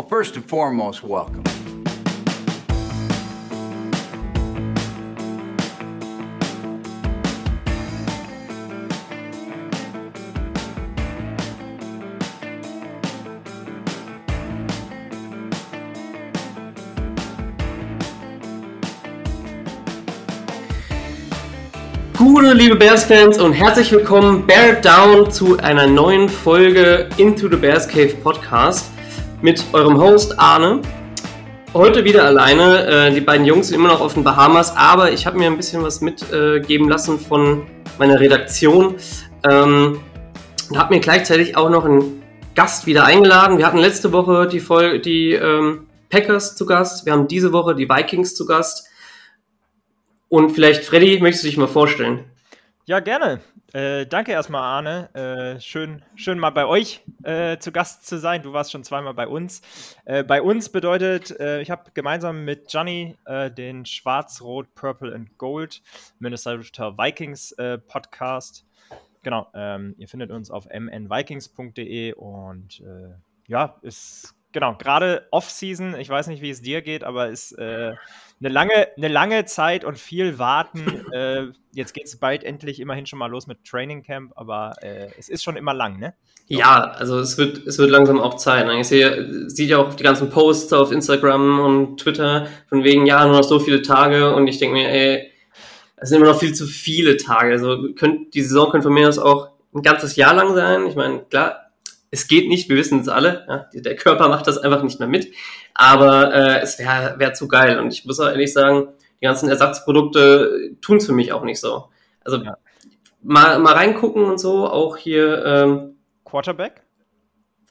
Well, first and foremost, welcome. Gute liebe Bears-Fans und herzlich willkommen Bear Down zu einer neuen Folge Into the Bears Cave Podcast mit eurem Host Arne. Heute wieder alleine. Äh, die beiden Jungs sind immer noch auf den Bahamas, aber ich habe mir ein bisschen was mitgeben lassen von meiner Redaktion ähm, und habe mir gleichzeitig auch noch einen Gast wieder eingeladen. Wir hatten letzte Woche die, Folge, die ähm, Packers zu Gast, wir haben diese Woche die Vikings zu Gast. Und vielleicht, Freddy, möchtest du dich mal vorstellen? Ja, gerne. Äh, danke erstmal, Arne. Äh, schön, schön mal bei euch äh, zu Gast zu sein. Du warst schon zweimal bei uns. Äh, bei uns bedeutet, äh, ich habe gemeinsam mit Johnny den Schwarz-Rot, Purple and Gold Minnesota Vikings Podcast. Genau, ähm, ihr findet uns auf mnvikings.de und ja, ist genau, gerade Off-Season, ich weiß nicht, wie es dir geht, aber ist eine, lange, eine lange Zeit und viel Warten. äh, jetzt geht es bald endlich immerhin schon mal los mit Training Camp, aber äh, es ist schon immer lang, ne? Ja, also es wird, es wird langsam auch Zeit. Ne? Ich sehe, sieht ja auch die ganzen Posts auf Instagram und Twitter von wegen, ja, nur noch so viele Tage und ich denke mir, ey, es sind immer noch viel zu viele Tage. Also könnt, die Saison könnte von mir aus auch ein ganzes Jahr lang sein. Ich meine, klar, es geht nicht, wir wissen es alle, ja, der Körper macht das einfach nicht mehr mit, aber äh, es wäre wär zu geil und ich muss auch ehrlich sagen, die ganzen Ersatzprodukte tun es für mich auch nicht so. Also ja. mal, mal reingucken und so, auch hier ähm, Quarterback?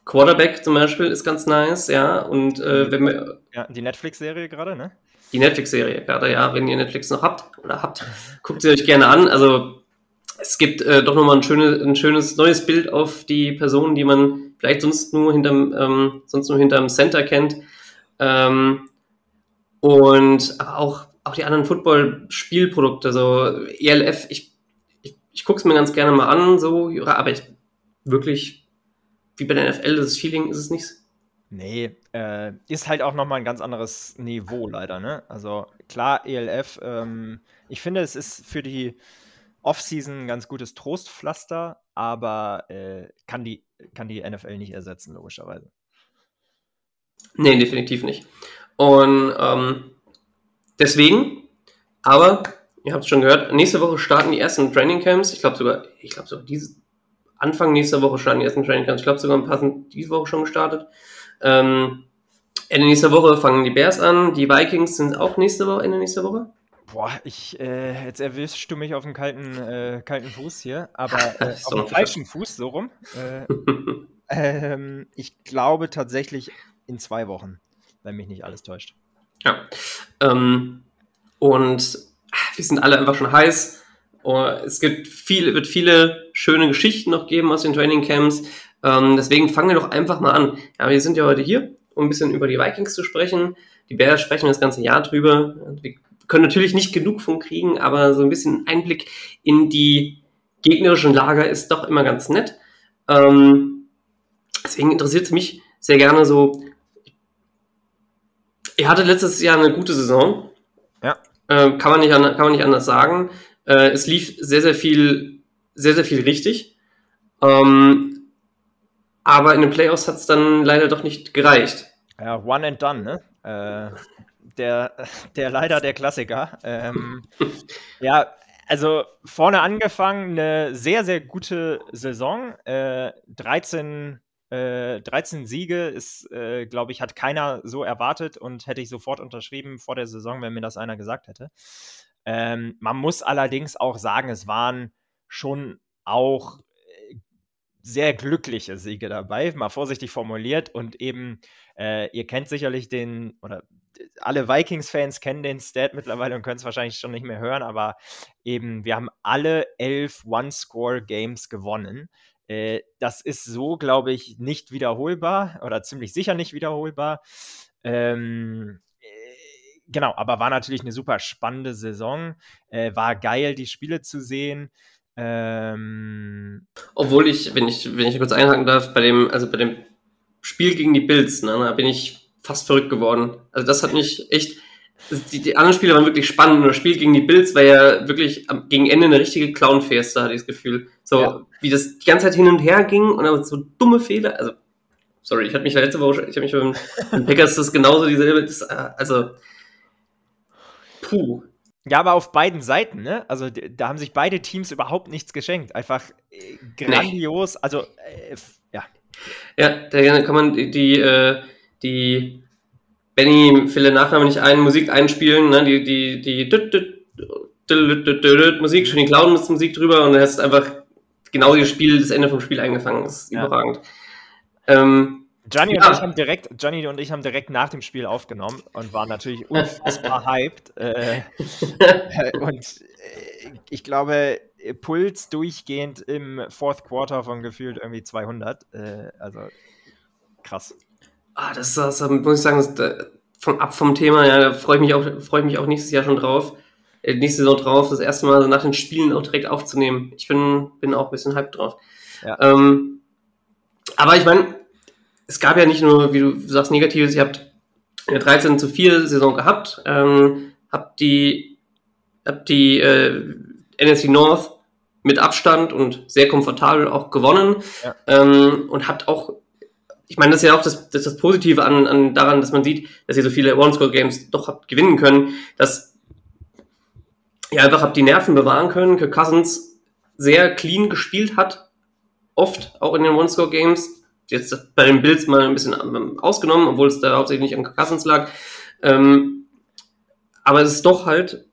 Quarterback zum Beispiel ist ganz nice, ja, und äh, wenn wir... Ja, die Netflix-Serie gerade, ne? Die Netflix-Serie gerade, ja, wenn ihr Netflix noch habt oder habt, guckt sie euch gerne an, also es gibt äh, doch nochmal ein, schöne, ein schönes neues Bild auf die Person, die man vielleicht sonst nur hinterm, ähm, sonst nur hinterm Center kennt. Ähm, und auch, auch die anderen Football-Spielprodukte, so ELF, ich, ich, ich gucke es mir ganz gerne mal an, so, aber ich wirklich, wie bei der NFL, das Feeling ist es nicht. Nee, äh, ist halt auch nochmal ein ganz anderes Niveau leider, ne? Also klar, ELF, ähm, ich finde, es ist für die Offseason ein ganz gutes Trostpflaster, aber äh, kann, die, kann die NFL nicht ersetzen, logischerweise. Nee, definitiv nicht. Und ähm, deswegen, aber, ihr habt es schon gehört, nächste Woche starten die ersten Training Camps. Ich glaube sogar, ich glaube sogar diese, Anfang nächster Woche starten die ersten Training Camps. Ich glaube sogar ein paar sind diese Woche schon gestartet. Ähm, Ende nächster Woche fangen die Bears an. Die Vikings sind auch nächste Woche, Ende nächster Woche. Boah, ich, äh, jetzt erwischst du mich auf dem kalten, äh, kalten Fuß hier, aber äh, auf dem falschen Fuß, so rum. Äh, ähm, ich glaube tatsächlich in zwei Wochen, wenn mich nicht alles täuscht. Ja. Ähm, und wir sind alle einfach schon heiß. Oh, es gibt viel, wird viele schöne Geschichten noch geben aus den Training Camps. Ähm, deswegen fangen wir doch einfach mal an. Ja, wir sind ja heute hier, um ein bisschen über die Vikings zu sprechen. Die Bears sprechen das ganze Jahr drüber. Wir können natürlich nicht genug von kriegen, aber so ein bisschen Einblick in die gegnerischen Lager ist doch immer ganz nett. Ähm, deswegen interessiert es mich sehr gerne so. Ihr hattet letztes Jahr eine gute Saison. Ja. Äh, kann, man nicht, kann man nicht anders sagen. Äh, es lief sehr, sehr viel, sehr, sehr viel richtig. Ähm, aber in den Playoffs hat es dann leider doch nicht gereicht. Ja, one and done, ne? Äh, der, der leider der Klassiker. Ähm, ja, also vorne angefangen, eine sehr, sehr gute Saison. Äh, 13, äh, 13 Siege ist, äh, glaube ich, hat keiner so erwartet und hätte ich sofort unterschrieben vor der Saison, wenn mir das einer gesagt hätte. Ähm, man muss allerdings auch sagen, es waren schon auch äh, sehr glückliche Siege dabei, mal vorsichtig formuliert und eben, äh, ihr kennt sicherlich den, oder alle Vikings-Fans kennen den Stat mittlerweile und können es wahrscheinlich schon nicht mehr hören, aber eben, wir haben alle elf One-Score-Games gewonnen. Äh, das ist so, glaube ich, nicht wiederholbar oder ziemlich sicher nicht wiederholbar. Ähm, äh, genau, aber war natürlich eine super spannende Saison. Äh, war geil, die Spiele zu sehen. Ähm, Obwohl ich, wenn ich, wenn ich kurz einhaken darf, bei dem, also bei dem Spiel gegen die Bills, ne, da bin ich fast verrückt geworden. Also das hat mich echt, die, die anderen Spiele waren wirklich spannend. Und das Spiel gegen die Bills war ja wirklich am, gegen Ende eine richtige Clown-Feste, hatte ich das Gefühl. So, ja. wie das die ganze Zeit hin und her ging und aber so dumme Fehler. Also, sorry, ich hatte mich letzte Woche, ich habe mich beim, beim Packers das genauso dieselbe, das, also, puh. Ja, aber auf beiden Seiten, ne? Also da haben sich beide Teams überhaupt nichts geschenkt. Einfach äh, grandios. Nee. Also, äh, ja. Ja, da kann man die, die, äh, die Benny viele Nachnamen nicht ein, Musik einspielen, ne? Die, die, die, Musik, schön die Clown-Musik drüber und dann hast du einfach genau das Spiel, das Ende vom Spiel eingefangen. Das ist ja. überragend. Ähm, Gianni, ja. und ich haben direkt, Gianni und ich haben direkt nach dem Spiel aufgenommen und waren natürlich unfassbar hyped. Äh, und äh, ich glaube, Puls durchgehend im Fourth Quarter von gefühlt irgendwie 200. Äh, also krass. Ah, das, das muss ich sagen, das, da, von, ab vom Thema, ja, da freue ich mich auch, freue ich mich auch nächstes Jahr schon drauf. Äh, nächste Saison drauf, das erste Mal nach den Spielen auch direkt aufzunehmen. Ich bin, bin auch ein bisschen hyped drauf. Ja. Ähm, aber ich meine, es gab ja nicht nur, wie du sagst, Negatives, ihr habt eine 13 zu 4 Saison gehabt, ähm, habt die, habt die äh, NFC North mit Abstand und sehr komfortabel auch gewonnen ja. ähm, und habt auch, ich meine, das ist ja auch das, das, das Positive an, an daran, dass man sieht, dass ihr so viele One-Score-Games doch habt gewinnen können, dass ihr einfach habt die Nerven bewahren können, Kirk Cousins sehr clean gespielt hat, oft auch in den One-Score-Games, jetzt bei den Bills mal ein bisschen ähm, ausgenommen, obwohl es da hauptsächlich nicht an Cousins lag. Ähm, aber es ist doch halt,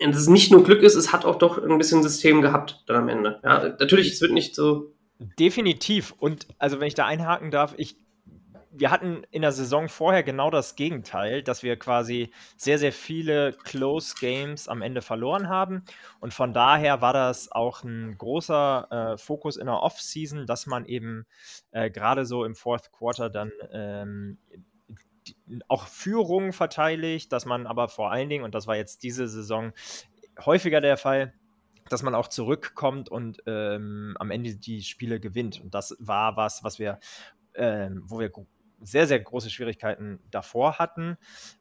dass es nicht nur Glück ist, es hat auch doch ein bisschen System gehabt dann am Ende. Ja, natürlich, es wird nicht so. Definitiv. Und also wenn ich da einhaken darf, ich wir hatten in der Saison vorher genau das Gegenteil, dass wir quasi sehr, sehr viele Close Games am Ende verloren haben. Und von daher war das auch ein großer äh, Fokus in der Offseason, dass man eben äh, gerade so im Fourth Quarter dann ähm, auch Führungen verteidigt, dass man aber vor allen Dingen, und das war jetzt diese Saison häufiger der Fall, dass man auch zurückkommt und ähm, am Ende die Spiele gewinnt. Und das war was, was wir, ähm, wo wir sehr, sehr große Schwierigkeiten davor hatten.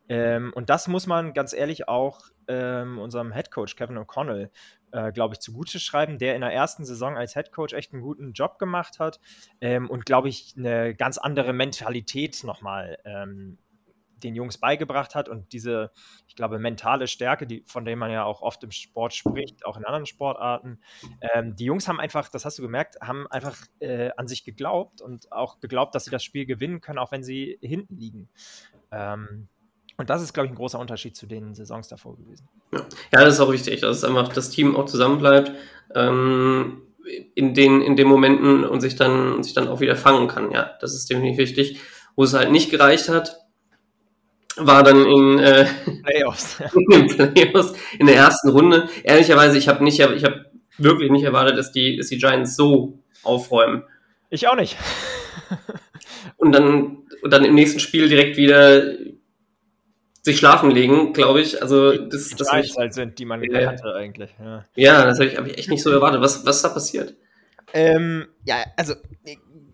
Ähm, und das muss man ganz ehrlich auch ähm, unserem Head Coach Kevin O'Connell, äh, glaube ich, zugute schreiben, der in der ersten Saison als Head Coach echt einen guten Job gemacht hat ähm, und, glaube ich, eine ganz andere Mentalität nochmal ähm, den Jungs beigebracht hat und diese, ich glaube, mentale Stärke, die, von der man ja auch oft im Sport spricht, auch in anderen Sportarten. Ähm, die Jungs haben einfach, das hast du gemerkt, haben einfach äh, an sich geglaubt und auch geglaubt, dass sie das Spiel gewinnen können, auch wenn sie hinten liegen. Ähm, und das ist, glaube ich, ein großer Unterschied zu den Saisons davor gewesen. Ja, das ist auch wichtig, dass einfach das Team auch zusammenbleibt. Ähm in den, in den Momenten und sich dann, sich dann auch wieder fangen kann. Ja, das ist definitiv wichtig. Wo es halt nicht gereicht hat, war dann in, äh, Playoffs. in den Playoffs in der ersten Runde. Ehrlicherweise, ich habe nicht, ich habe wirklich nicht erwartet, dass die, dass die Giants so aufräumen. Ich auch nicht. und dann, und dann im nächsten Spiel direkt wieder sich schlafen legen, glaube ich. Also das, die das ich, halt sind, die man äh, hatte eigentlich. Ja, ja das habe ich, hab ich echt nicht so erwartet. Was, was ist da passiert? Ähm, ja, also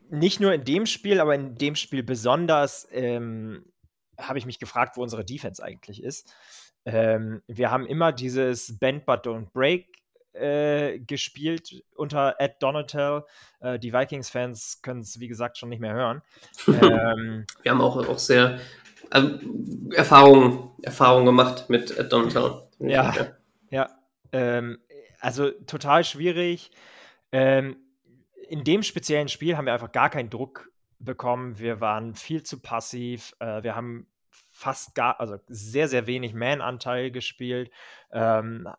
nicht nur in dem Spiel, aber in dem Spiel besonders ähm, habe ich mich gefragt, wo unsere Defense eigentlich ist. Ähm, wir haben immer dieses Bend but don't break äh, gespielt unter Ed Donatel. Äh, die Vikings-Fans können es, wie gesagt, schon nicht mehr hören. ähm, wir haben auch, auch sehr äh, Erfahrungen Erfahrung gemacht mit Ed Donatel. Ja, ja. ja ähm, also total schwierig. Ähm, in dem speziellen Spiel haben wir einfach gar keinen Druck bekommen. Wir waren viel zu passiv. Äh, wir haben fast gar, also sehr, sehr wenig Man-Anteil gespielt, ähm,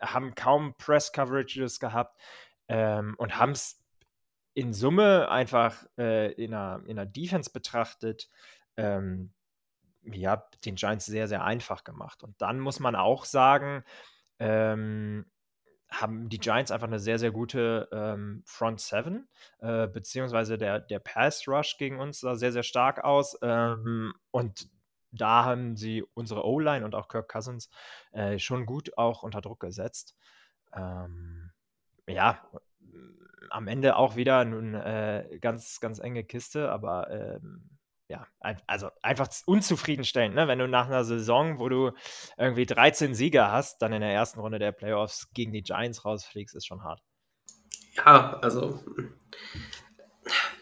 haben kaum Press-Coverages gehabt ähm, und haben es in Summe einfach äh, in, einer, in einer Defense betrachtet, ähm, ja, den Giants sehr, sehr einfach gemacht. Und dann muss man auch sagen, ähm, haben die Giants einfach eine sehr, sehr gute ähm, Front Seven, äh, beziehungsweise der, der Pass Rush gegen uns sah sehr, sehr stark aus. Ähm, und da haben sie unsere O-Line und auch Kirk Cousins äh, schon gut auch unter Druck gesetzt. Ähm, ja, am Ende auch wieder eine äh, ganz, ganz enge Kiste, aber ähm, ja, also einfach unzufriedenstellend, ne? wenn du nach einer Saison, wo du irgendwie 13 Sieger hast, dann in der ersten Runde der Playoffs gegen die Giants rausfliegst, ist schon hart. Ja, also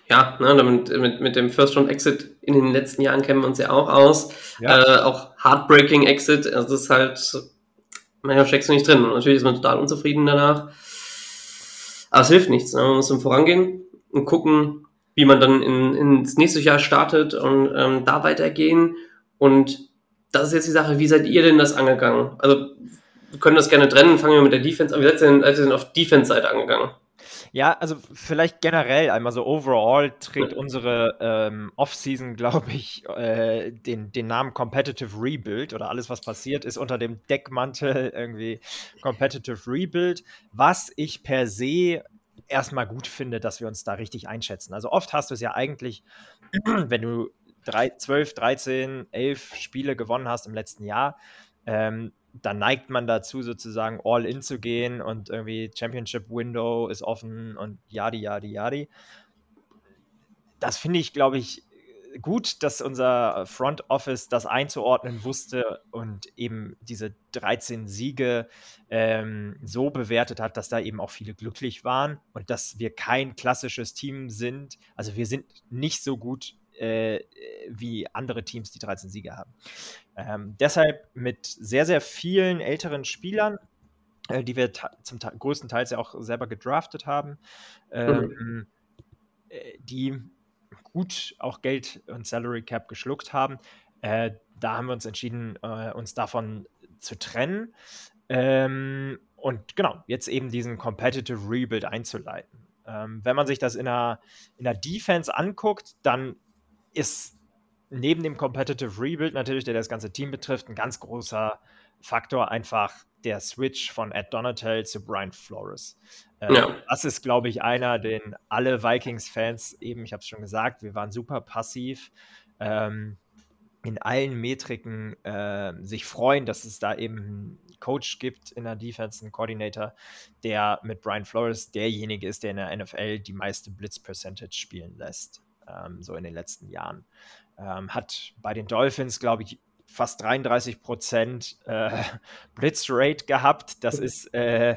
ja, ne, damit, mit, mit dem First-Round-Exit in den letzten Jahren kennen wir uns ja auch aus. Ja. Äh, auch Heartbreaking Exit, also das ist halt, naja, steckst du nicht drin. Und natürlich ist man total unzufrieden danach. Aber es hilft nichts. Ne? Man muss dann vorangehen und gucken, wie man dann in, ins nächste Jahr startet und ähm, da weitergehen. Und das ist jetzt die Sache, wie seid ihr denn das angegangen? Also, wir können das gerne trennen, fangen wir mit der Defense an. Wie seid ihr denn, seid ihr denn auf Defense-Seite angegangen? Ja, also vielleicht generell einmal so overall trägt unsere ähm, Off-Season, glaube ich, äh, den, den Namen Competitive Rebuild oder alles, was passiert ist, unter dem Deckmantel irgendwie Competitive Rebuild, was ich per se erstmal gut finde, dass wir uns da richtig einschätzen. Also oft hast du es ja eigentlich, wenn du drei, 12, 13, 11 Spiele gewonnen hast im letzten Jahr, ähm, dann neigt man dazu, sozusagen all in zu gehen und irgendwie Championship Window ist offen und yadi, yadi, yadi. Das finde ich, glaube ich, gut, dass unser Front Office das einzuordnen wusste und eben diese 13 Siege ähm, so bewertet hat, dass da eben auch viele glücklich waren und dass wir kein klassisches Team sind. Also wir sind nicht so gut äh, wie andere Teams, die 13 Siege haben. Ähm, deshalb mit sehr, sehr vielen älteren Spielern, äh, die wir zum größten Teil ja auch selber gedraftet haben, ähm, mhm. äh, die gut auch Geld und Salary Cap geschluckt haben. Äh, da haben wir uns entschieden, äh, uns davon zu trennen. Ähm, und genau, jetzt eben diesen Competitive Rebuild einzuleiten. Ähm, wenn man sich das in der, in der Defense anguckt, dann ist neben dem Competitive Rebuild natürlich, der das ganze Team betrifft, ein ganz großer Faktor einfach der Switch von Ed Donatel zu Brian Flores. Äh, ja. Das ist, glaube ich, einer, den alle Vikings-Fans eben, ich habe es schon gesagt, wir waren super passiv. Ähm, in allen Metriken äh, sich freuen, dass es da eben einen Coach gibt in der Defense, einen Coordinator, der mit Brian Flores derjenige ist, der in der NFL die meiste Blitz-Percentage spielen lässt ähm, so in den letzten Jahren. Ähm, hat bei den Dolphins, glaube ich, fast 33 Prozent äh, Blitzrate gehabt. Das ist äh,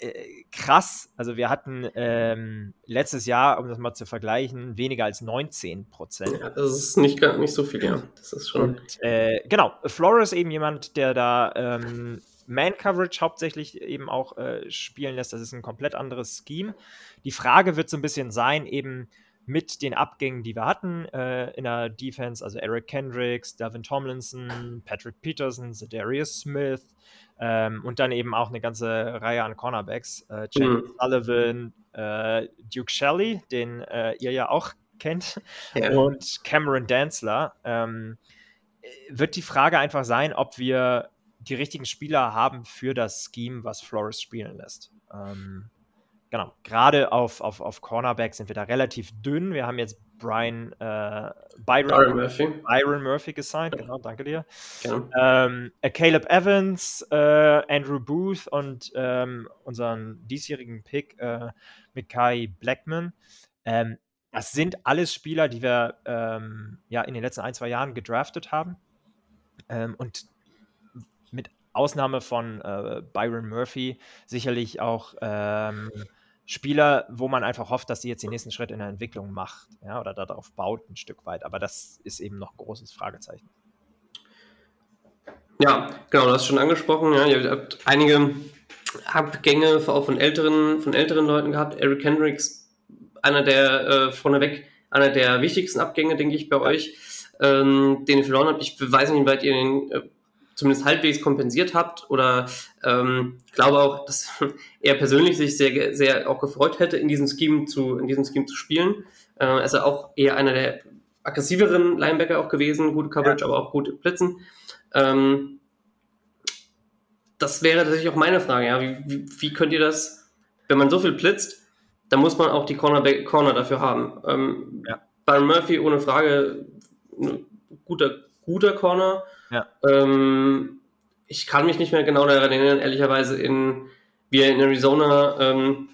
äh, krass. Also wir hatten ähm, letztes Jahr, um das mal zu vergleichen, weniger als 19 Prozent. Ja, das ist nicht, nicht so viel, ja. Das ist schon. Und, äh, genau, Flores eben jemand, der da ähm, Man-Coverage hauptsächlich eben auch äh, spielen lässt. Das ist ein komplett anderes Scheme. Die Frage wird so ein bisschen sein, eben mit den Abgängen, die wir hatten äh, in der Defense, also Eric Kendricks, Devin Tomlinson, Patrick Peterson, Darius Smith ähm, und dann eben auch eine ganze Reihe an Cornerbacks, äh, Chandler mhm. Sullivan, äh, Duke Shelley, den äh, ihr ja auch kennt, ja. und Cameron Danzler, ähm, wird die Frage einfach sein, ob wir die richtigen Spieler haben für das Scheme, was Flores spielen lässt. Ähm, genau, gerade auf, auf, auf Cornerback sind wir da relativ dünn. Wir haben jetzt Brian, äh, Byron, Byron, Murphy. Byron Murphy gesigned, ja. genau, danke dir. Genau. Ähm, äh, Caleb Evans, äh, Andrew Booth und ähm, unseren diesjährigen Pick äh, Mikai Blackman. Ähm, das sind alles Spieler, die wir ähm, ja in den letzten ein, zwei Jahren gedraftet haben. Ähm, und mit Ausnahme von äh, Byron Murphy sicherlich auch ähm, Spieler, wo man einfach hofft, dass sie jetzt den nächsten Schritt in der Entwicklung macht, ja, oder darauf baut ein Stück weit. Aber das ist eben noch ein großes Fragezeichen. Ja, genau, du hast schon angesprochen, ja, ihr habt einige Abgänge auch von älteren, von älteren Leuten gehabt. Eric Hendricks, einer der äh, vorneweg, einer der wichtigsten Abgänge, denke ich, bei euch, ähm, den ihr verloren habt. Ich weiß nicht, wie weit ihr den äh, zumindest halbwegs kompensiert habt oder ähm, glaube auch, dass er persönlich sich sehr, sehr auch gefreut hätte, in diesem Scheme zu, in diesem Scheme zu spielen. Äh, ist er auch eher einer der aggressiveren Linebacker auch gewesen, gute Coverage, ja. aber auch gute Blitzen. Ähm, das wäre tatsächlich auch meine Frage, ja. Wie, wie, wie, könnt ihr das, wenn man so viel blitzt, dann muss man auch die Cornerback, Corner dafür haben. Ähm, ja. Byron Murphy ohne Frage, guter, guter Corner. Ja. Ähm, ich kann mich nicht mehr genau daran erinnern, ehrlicherweise, in, wie er in Arizona ähm,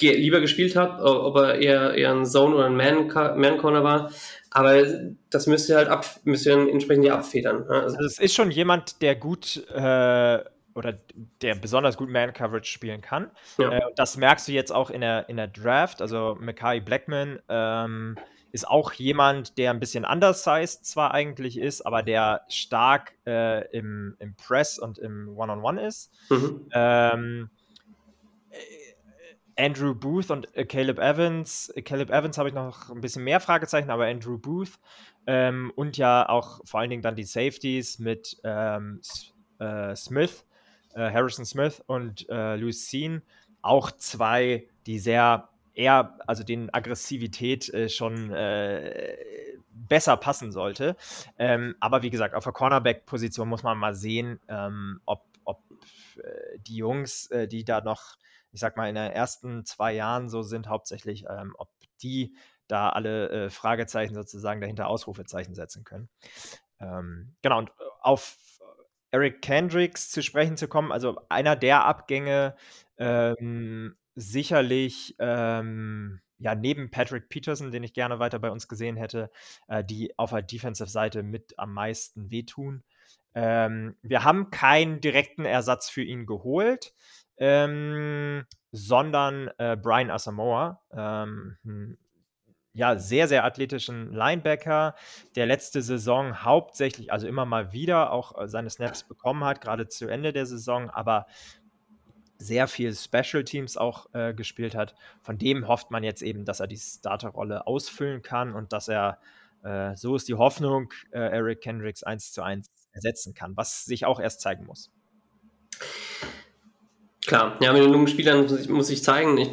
lieber gespielt hat, ob er eher, eher ein Zone oder ein Man-Corner war. Aber das müsste halt ab, müsste entsprechend ja abfedern. Ne? Also, also es ist schon jemand, der gut äh, oder der besonders gut Man-Coverage spielen kann. Ja. Äh, das merkst du jetzt auch in der, in der Draft. Also Mackay Blackman ähm, ist auch jemand, der ein bisschen undersized zwar eigentlich ist, aber der stark äh, im, im Press und im One-on-One -on -One ist. Mhm. Ähm, Andrew Booth und äh, Caleb Evans. Caleb Evans habe ich noch ein bisschen mehr Fragezeichen, aber Andrew Booth ähm, und ja auch vor allen Dingen dann die Safeties mit ähm, äh, Smith, äh, Harrison Smith und äh, Sean. Auch zwei, die sehr eher, also den Aggressivität äh, schon äh, besser passen sollte. Ähm, aber wie gesagt, auf der Cornerback-Position muss man mal sehen, ähm, ob, ob die Jungs, die da noch ich sag mal, in den ersten zwei Jahren so sind, hauptsächlich, ähm, ob die da alle äh, Fragezeichen sozusagen dahinter Ausrufezeichen setzen können. Ähm, genau, und äh, auf Eric Kendricks zu sprechen zu kommen, also einer der Abgänge ähm, sicherlich ähm, ja neben Patrick Peterson, den ich gerne weiter bei uns gesehen hätte, äh, die auf der Defensive-Seite mit am meisten wehtun. Ähm, wir haben keinen direkten Ersatz für ihn geholt ähm, sondern äh, Brian Asamoah, ähm, hm, ja, sehr, sehr athletischen Linebacker, der letzte Saison hauptsächlich, also immer mal wieder auch äh, seine Snaps bekommen hat, gerade zu Ende der Saison, aber sehr viel Special Teams auch äh, gespielt hat. Von dem hofft man jetzt eben, dass er die Starterrolle ausfüllen kann und dass er, äh, so ist die Hoffnung, äh, Eric Kendricks 1 zu 1 ersetzen kann, was sich auch erst zeigen muss. Klar, ja, mit den jungen Spielern muss ich, muss ich zeigen, ich,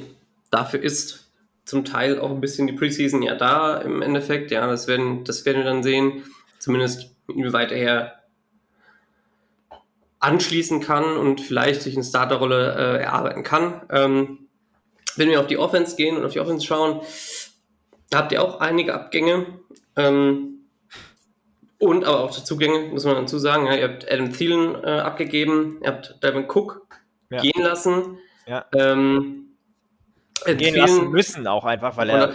dafür ist zum Teil auch ein bisschen die Preseason ja da im Endeffekt. Ja, das werden, das werden wir dann sehen. Zumindest inwieweit er anschließen kann und vielleicht sich eine Starterrolle äh, erarbeiten kann. Ähm, wenn wir auf die Offense gehen und auf die Offense schauen, da habt ihr auch einige Abgänge. Ähm, und aber auch Zugänge, muss man dazu sagen. Ja, ihr habt Adam Thielen äh, abgegeben, ihr habt Devin Cook ja. gehen lassen. Ja. Ähm, gehen lassen müssen auch einfach, weil er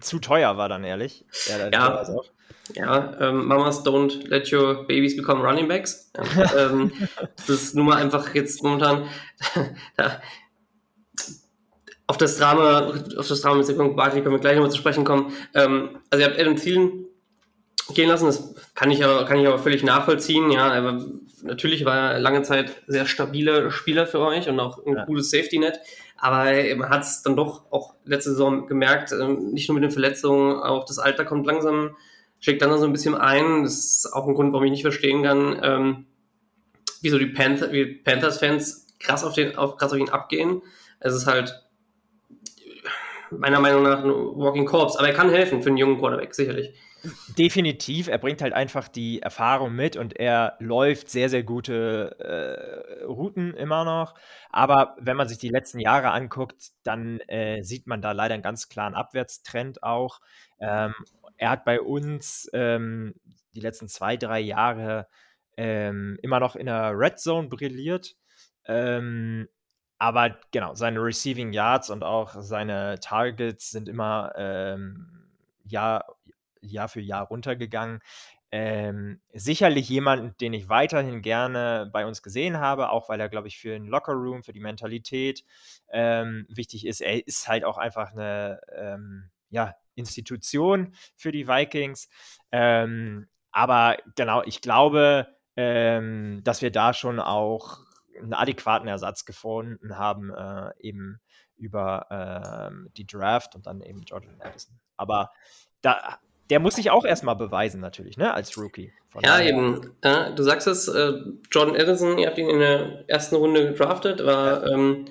zu teuer war dann ehrlich. Ja, ja, ja ähm, Mamas don't let your babies become running backs. Ähm, das ist nun mal einfach jetzt momentan auf das Drama, auf das Drama mit Sekunde Barkley können wir gleich nochmal zu sprechen kommen. Ähm, also ihr habt Adam Thielen gehen lassen, das kann ich aber, kann ich aber völlig nachvollziehen, ja, aber natürlich war er lange Zeit sehr stabiler Spieler für euch und auch ein ja. gutes Safety-Net. Aber man hat es dann doch auch letzte Saison gemerkt, ähm, nicht nur mit den Verletzungen, auch das Alter kommt langsam, schickt dann so ein bisschen ein. Das ist auch ein Grund, warum ich nicht verstehen kann, ähm, wieso die Panther, Panthers-Fans krass auf, den, auf, krass auf ihn abgehen. Es ist halt meiner Meinung nach ein Walking Corpse, aber er kann helfen für einen jungen Quarterback, sicherlich. Definitiv, er bringt halt einfach die Erfahrung mit und er läuft sehr, sehr gute äh, Routen immer noch. Aber wenn man sich die letzten Jahre anguckt, dann äh, sieht man da leider einen ganz klaren Abwärtstrend auch. Ähm, er hat bei uns ähm, die letzten zwei, drei Jahre ähm, immer noch in der Red Zone brilliert. Ähm, aber genau, seine Receiving Yards und auch seine Targets sind immer ähm, ja Jahr für Jahr runtergegangen. Ähm, sicherlich jemanden, den ich weiterhin gerne bei uns gesehen habe, auch weil er, glaube ich, für den Lockerroom, für die Mentalität ähm, wichtig ist. Er ist halt auch einfach eine ähm, ja, Institution für die Vikings. Ähm, aber genau, ich glaube, ähm, dass wir da schon auch einen adäquaten Ersatz gefunden haben, äh, eben über äh, die Draft und dann eben Jordan Addison. Aber da der muss sich auch erstmal beweisen, natürlich, ne, als Rookie. Von ja, eben. Ja, du sagst es, äh, Jordan Addison, ihr habt ihn in der ersten Runde gedraftet, war, ähm,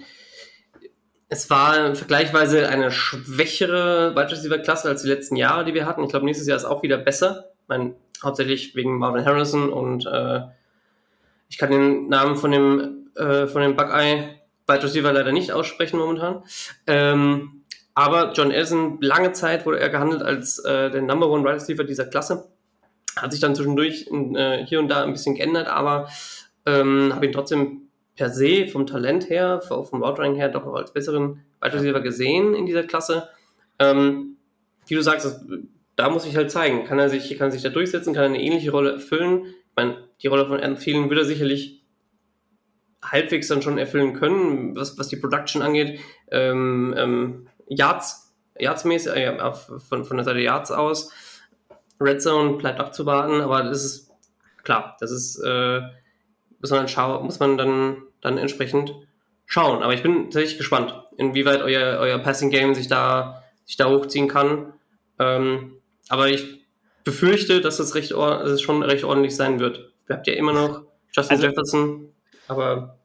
es war vergleichsweise eine schwächere Wide Receiver-Klasse als die letzten Jahre, die wir hatten. Ich glaube, nächstes Jahr ist auch wieder besser. Ich meine, hauptsächlich wegen Marvin Harrison und äh, ich kann den Namen von dem, äh, von dem Buckeye Wide Receiver leider nicht aussprechen momentan. Ähm, aber John Ellison, lange Zeit wurde er gehandelt als äh, der Number One Wide Receiver dieser Klasse. Hat sich dann zwischendurch äh, hier und da ein bisschen geändert, aber ähm, habe ihn trotzdem per se vom Talent her, vom Outrunning her doch als besseren Wide gesehen in dieser Klasse. Ähm, wie du sagst, das, da muss ich halt zeigen, kann er sich, kann er sich da durchsetzen, kann er eine ähnliche Rolle erfüllen. Ich meine, die Rolle von Adam würde er sicherlich halbwegs dann schon erfüllen können, was, was die Production angeht. Ähm, ähm, Yards, Yards-mäßig, äh, von, von der Seite Yards aus. Red Zone bleibt abzuwarten, aber das ist klar, das ist, äh, muss man dann schauen, muss man dann, dann entsprechend schauen. Aber ich bin tatsächlich gespannt, inwieweit euer, euer Passing Game sich da, sich da hochziehen kann. Ähm, aber ich befürchte, dass es recht, dass es schon recht ordentlich sein wird. Ihr habt ja immer noch Justin also, Jefferson, aber.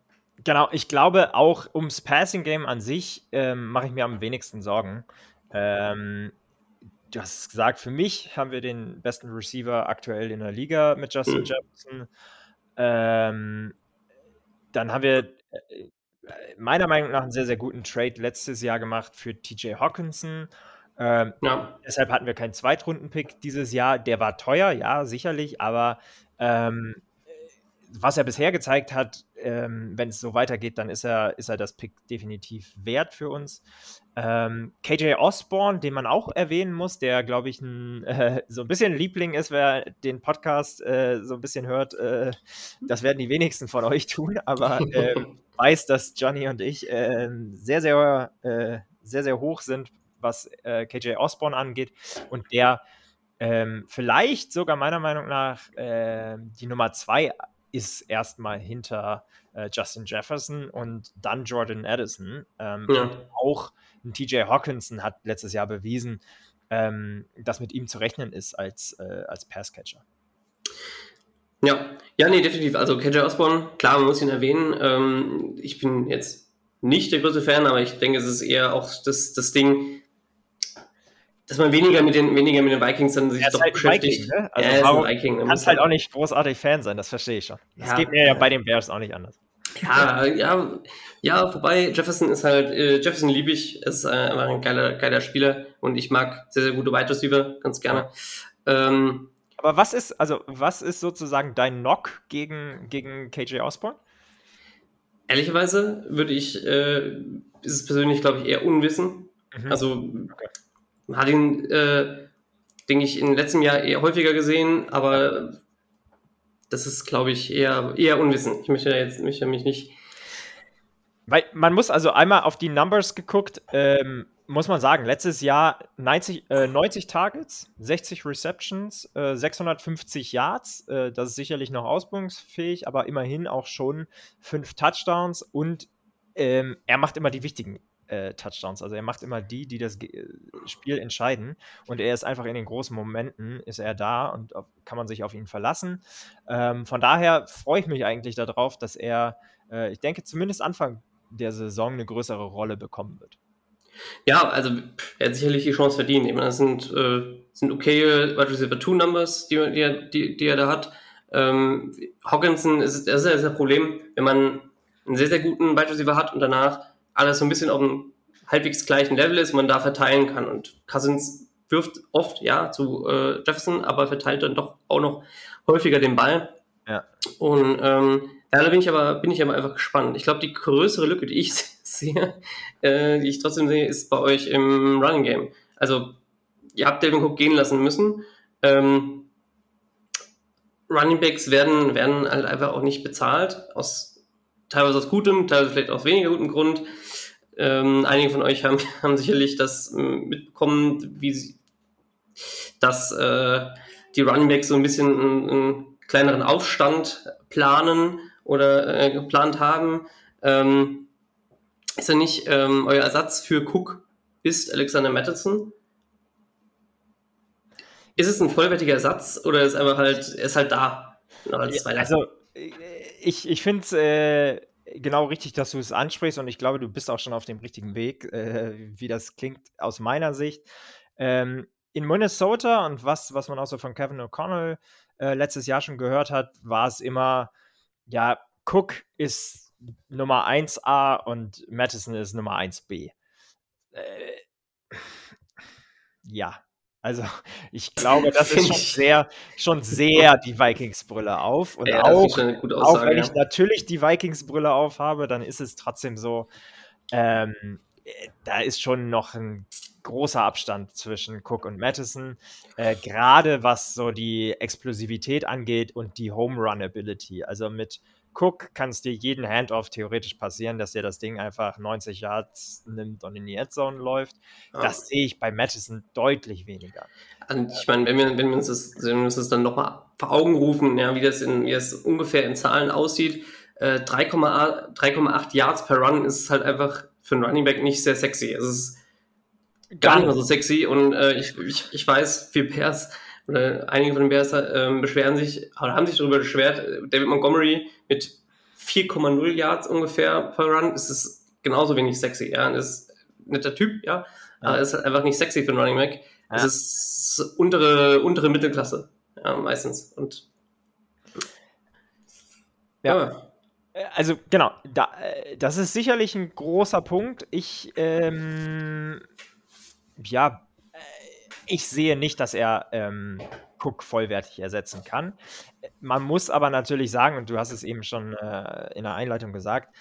Genau, ich glaube auch ums Passing Game an sich ähm, mache ich mir am wenigsten Sorgen. Ähm, du hast gesagt, für mich haben wir den besten Receiver aktuell in der Liga mit Justin mhm. Jefferson. Ähm, dann haben wir äh, meiner Meinung nach einen sehr, sehr guten Trade letztes Jahr gemacht für TJ Hawkinson. Ähm, ja. Deshalb hatten wir keinen Zweitrunden-Pick dieses Jahr. Der war teuer, ja, sicherlich, aber ähm, was er bisher gezeigt hat, ähm, wenn es so weitergeht, dann ist er, ist er das Pick definitiv wert für uns. Ähm, KJ Osborne, den man auch erwähnen muss, der, glaube ich, ein, äh, so ein bisschen Liebling ist, wer den Podcast äh, so ein bisschen hört. Äh, das werden die wenigsten von euch tun, aber ähm, weiß, dass Johnny und ich ähm, sehr, sehr, äh, sehr, sehr hoch sind, was äh, KJ Osborne angeht. Und der ähm, vielleicht sogar meiner Meinung nach ähm, die Nummer zwei ist erstmal hinter äh, Justin Jefferson und dann Jordan Addison. Ähm, ja. Auch TJ Hawkinson hat letztes Jahr bewiesen, ähm, dass mit ihm zu rechnen ist als, äh, als Passcatcher. Ja, ja, nee, definitiv. Also KJ Osborne, klar, man muss ihn erwähnen. Ähm, ich bin jetzt nicht der größte Fan, aber ich denke, es ist eher auch das, das Ding, dass man weniger mit den, weniger mit den Vikings dann sich ja, doch halt beschäftigt. Viking, ne? Also ja, warum, Viking, kannst halt auch nicht großartig Fan sein, das verstehe ich schon. Das ja, geht mir ja bei den Bears auch nicht anders. Ja, ja, ja, wobei Jefferson ist halt, äh, Jefferson liebe ich, ist äh, einfach ein geiler, geiler Spieler und ich mag sehr, sehr gute Wide Receiver, ganz gerne. Ähm, Aber was ist, also was ist sozusagen dein Knock gegen, gegen KJ Osborne? Ehrlicherweise würde ich, äh, ist es persönlich, glaube ich, eher Unwissen. Mhm. Also okay. Man hat ihn, äh, denke ich, im letzten Jahr eher häufiger gesehen, aber das ist, glaube ich, eher, eher Unwissen. Ich möchte jetzt möchte mich nicht. Weil man muss also einmal auf die Numbers geguckt, ähm, muss man sagen, letztes Jahr 90, äh, 90 Targets, 60 Receptions, äh, 650 Yards. Äh, das ist sicherlich noch ausbildungsfähig, aber immerhin auch schon fünf Touchdowns und ähm, er macht immer die wichtigen äh, Touchdowns. Also er macht immer die, die das Ge Spiel entscheiden. Und er ist einfach in den großen Momenten, ist er da und auf, kann man sich auf ihn verlassen. Ähm, von daher freue ich mich eigentlich darauf, dass er, äh, ich denke, zumindest Anfang der Saison eine größere Rolle bekommen wird. Ja, also er hat sicherlich die Chance verdient. Ich meine, das sind, äh, sind okay Wide Receiver 2 Numbers, die, die, die, die er da hat. Ähm, Hawkinson ist, das ist ja das Problem, wenn man einen sehr, sehr guten Wide Receiver hat und danach alles so ein bisschen auf einem halbwegs gleichen Level ist, man da verteilen kann. Und Cousins wirft oft, ja, zu äh, Jefferson, aber verteilt dann doch auch noch häufiger den Ball. Ja. Und ähm, ja, da bin ich aber, bin ich aber einfach gespannt. Ich glaube, die größere Lücke, die ich sehe, äh, die ich trotzdem sehe, ist bei euch im Running Game. Also, ihr habt Delvin Cook gehen lassen müssen. Ähm, Running Backs werden, werden halt einfach auch nicht bezahlt, aus, teilweise aus gutem, teilweise vielleicht aus weniger gutem Grund. Ähm, einige von euch haben, haben sicherlich das ähm, mitbekommen, wie sie, dass äh, die Runningbacks so ein bisschen einen, einen, kleineren Aufstand planen oder äh, geplant haben. Ähm, ist er nicht ähm, euer Ersatz für Cook ist Alexander Mattison? Ist es ein vollwertiger Ersatz oder ist einfach halt, er ist halt da? also, ich, ich finde es äh, genau richtig, dass du es ansprichst und ich glaube, du bist auch schon auf dem richtigen Weg, äh, wie das klingt aus meiner Sicht. Ähm, in Minnesota und was, was man auch so von Kevin O'Connell äh, letztes Jahr schon gehört hat, war es immer, ja, Cook ist Nummer 1a und Madison ist Nummer 1b. Äh, ja, Also ich glaube, das ist schon sehr, schon sehr die Vikings-Brille auf. Und Ja, auch, gute auch Aussage. wenn ja. ich natürlich die Vikings-Brille aufhabe, dann ist es trotzdem so, ähm, äh, da ist schon noch ein großer Abstand zwischen Cook und Madison, äh, gerade was so die Explosivität angeht und die Home Run Ability. Also mit Cook kann es dir jeden Handoff theoretisch passieren, dass dir das Ding einfach 90 Yards nimmt und in die Endzone läuft. Ja. Das sehe ich bei Madison deutlich weniger. Und ich meine, wenn wir, wenn wir uns das, wenn wir uns das dann nochmal vor Augen rufen, ja, wie das in, wie das ungefähr in Zahlen aussieht, äh, 3,8 3,8 Yards per Run ist halt einfach für einen Running Back nicht sehr sexy. Es ist gar nicht mehr so sexy und äh, ich, ich, ich weiß, viele Bears oder einige von den Bears ähm, beschweren sich oder haben sich darüber beschwert, äh, David Montgomery mit 4,0 Yards ungefähr per Run ist es genauso wenig sexy. Ja, ist ein netter Typ, ja, aber es ist halt einfach nicht sexy für einen Running Back. Es Ja. ist untere, untere Mittelklasse, ja, meistens. Und Ja. Äh, Also genau, da, äh, das ist sicherlich ein großer Punkt. Ich, ähm, ja, ich sehe nicht, dass er ähm, Cook vollwertig ersetzen kann. Man muss aber natürlich sagen, und du hast es eben schon äh, in der Einleitung gesagt,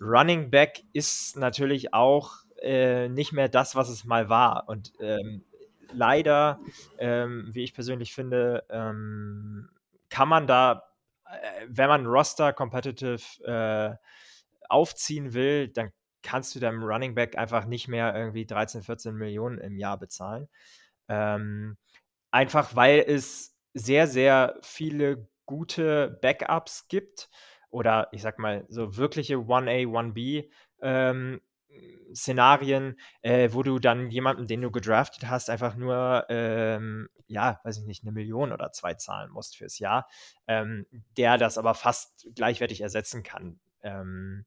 Running Back ist natürlich auch äh, nicht mehr das, was es mal war. Und ähm, leider, ähm, wie ich persönlich finde, ähm, kann man da, äh, wenn man Roster competitive äh, aufziehen will, dann kannst du deinem Running Back einfach nicht mehr irgendwie 13, 14 Millionen im Jahr bezahlen. Ähm, einfach weil es sehr, sehr viele gute Backups gibt oder ich sag mal so wirkliche 1A, 1B ähm, Szenarien, äh, wo du dann jemanden, den du gedraftet hast, einfach nur, ähm, ja, weiß ich nicht, eine Million oder zwei zahlen musst fürs Jahr, ähm, der das aber fast gleichwertig ersetzen kann. Ähm,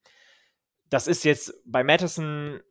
das ist jetzt bei Madison,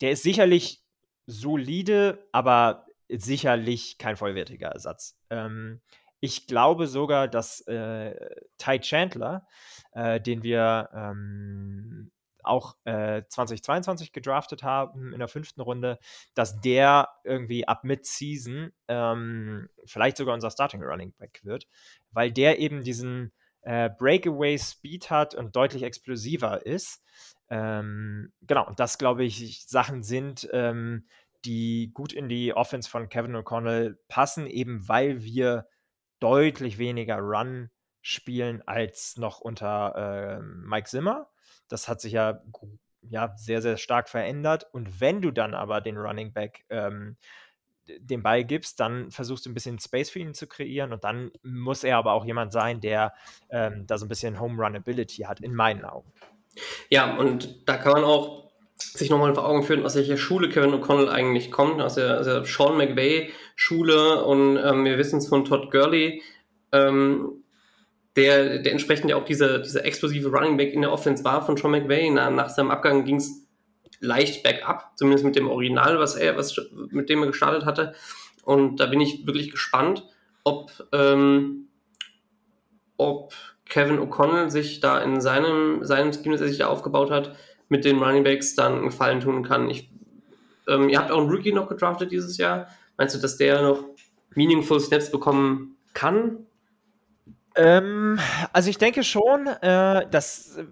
der ist sicherlich solide, aber sicherlich kein vollwertiger Ersatz. Ähm, ich glaube sogar, dass äh, Ty Chandler, äh, den wir ähm, auch äh, 2022 gedraftet haben in der fünften Runde, dass der irgendwie ab Mid-Season ähm, vielleicht sogar unser Starting Running Back wird, weil der eben diesen äh, Breakaway Speed hat und deutlich explosiver ist. Ähm, genau, und das glaube ich Sachen sind, ähm, die gut in die Offense von Kevin O'Connell passen, eben weil wir deutlich weniger Run spielen als noch unter äh, Mike Zimmer. Das hat sich ja, ja sehr, sehr stark verändert. Und wenn du dann aber den Running Back ähm, den Ball gibst, dann versuchst du ein bisschen Space für ihn zu kreieren und dann muss er aber auch jemand sein, der ähm, da so ein bisschen Home Run Ability hat, in meinen Augen. Ja, und da kann man auch sich nochmal vor Augen führen, aus welcher Schule Kevin O'Connell eigentlich kommt, aus der, aus der Sean McVay Schule und ähm, wir wissen es von Todd Gurley, ähm, der, der entsprechend ja auch dieser diese explosive Running Back in der Offense war von Sean McVay. Na, nach seinem Abgang ging es leicht bergab, zumindest mit dem Original, was er, was, mit dem er gestartet hatte. Und da bin ich wirklich gespannt, ob, ähm, ob Kevin O'Connell sich da in seinem, seinem Scheme, das er sich da aufgebaut hat, mit den Running Backs dann Gefallen tun kann. Ich, ähm, ihr habt auch einen Rookie noch gedraftet dieses Jahr. Meinst du, dass der noch meaningful Snaps bekommen kann? Ähm, also ich denke schon, äh, dass äh,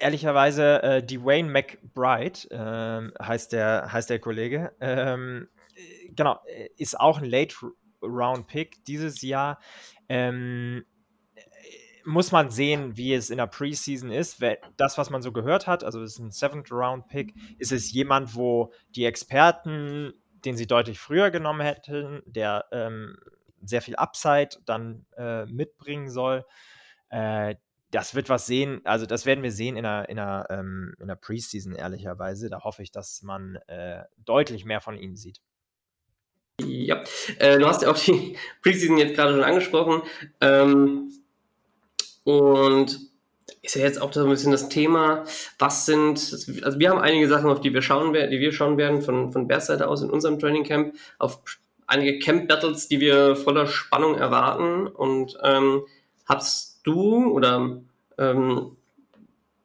ehrlicherweise äh, Dwayne McBride äh, heißt, der, heißt der Kollege, ähm, genau, ist auch ein Late-Round-Pick dieses Jahr. Ähm, muss man sehen, wie es in der Preseason ist. Das, was man so gehört hat, also es ist ein Seventh-Round-Pick, ist es jemand, wo die Experten, den sie deutlich früher genommen hätten, der ähm, sehr viel Upside dann äh, mitbringen soll. Äh, das wird was sehen, also das werden wir sehen in der, in der, ähm, in der Preseason, ehrlicherweise. Da hoffe ich, dass man äh, deutlich mehr von ihnen sieht. Ja, äh, du hast ja auch die Preseason jetzt gerade schon angesprochen. Ähm, und ist ja jetzt auch so ein bisschen das Thema, was sind, also wir haben einige Sachen, auf die wir schauen werden, die wir schauen werden von, von Bears Seite aus in unserem Training Camp, auf einige Camp Battles, die wir voller Spannung erwarten. Und ähm, hast du oder ähm,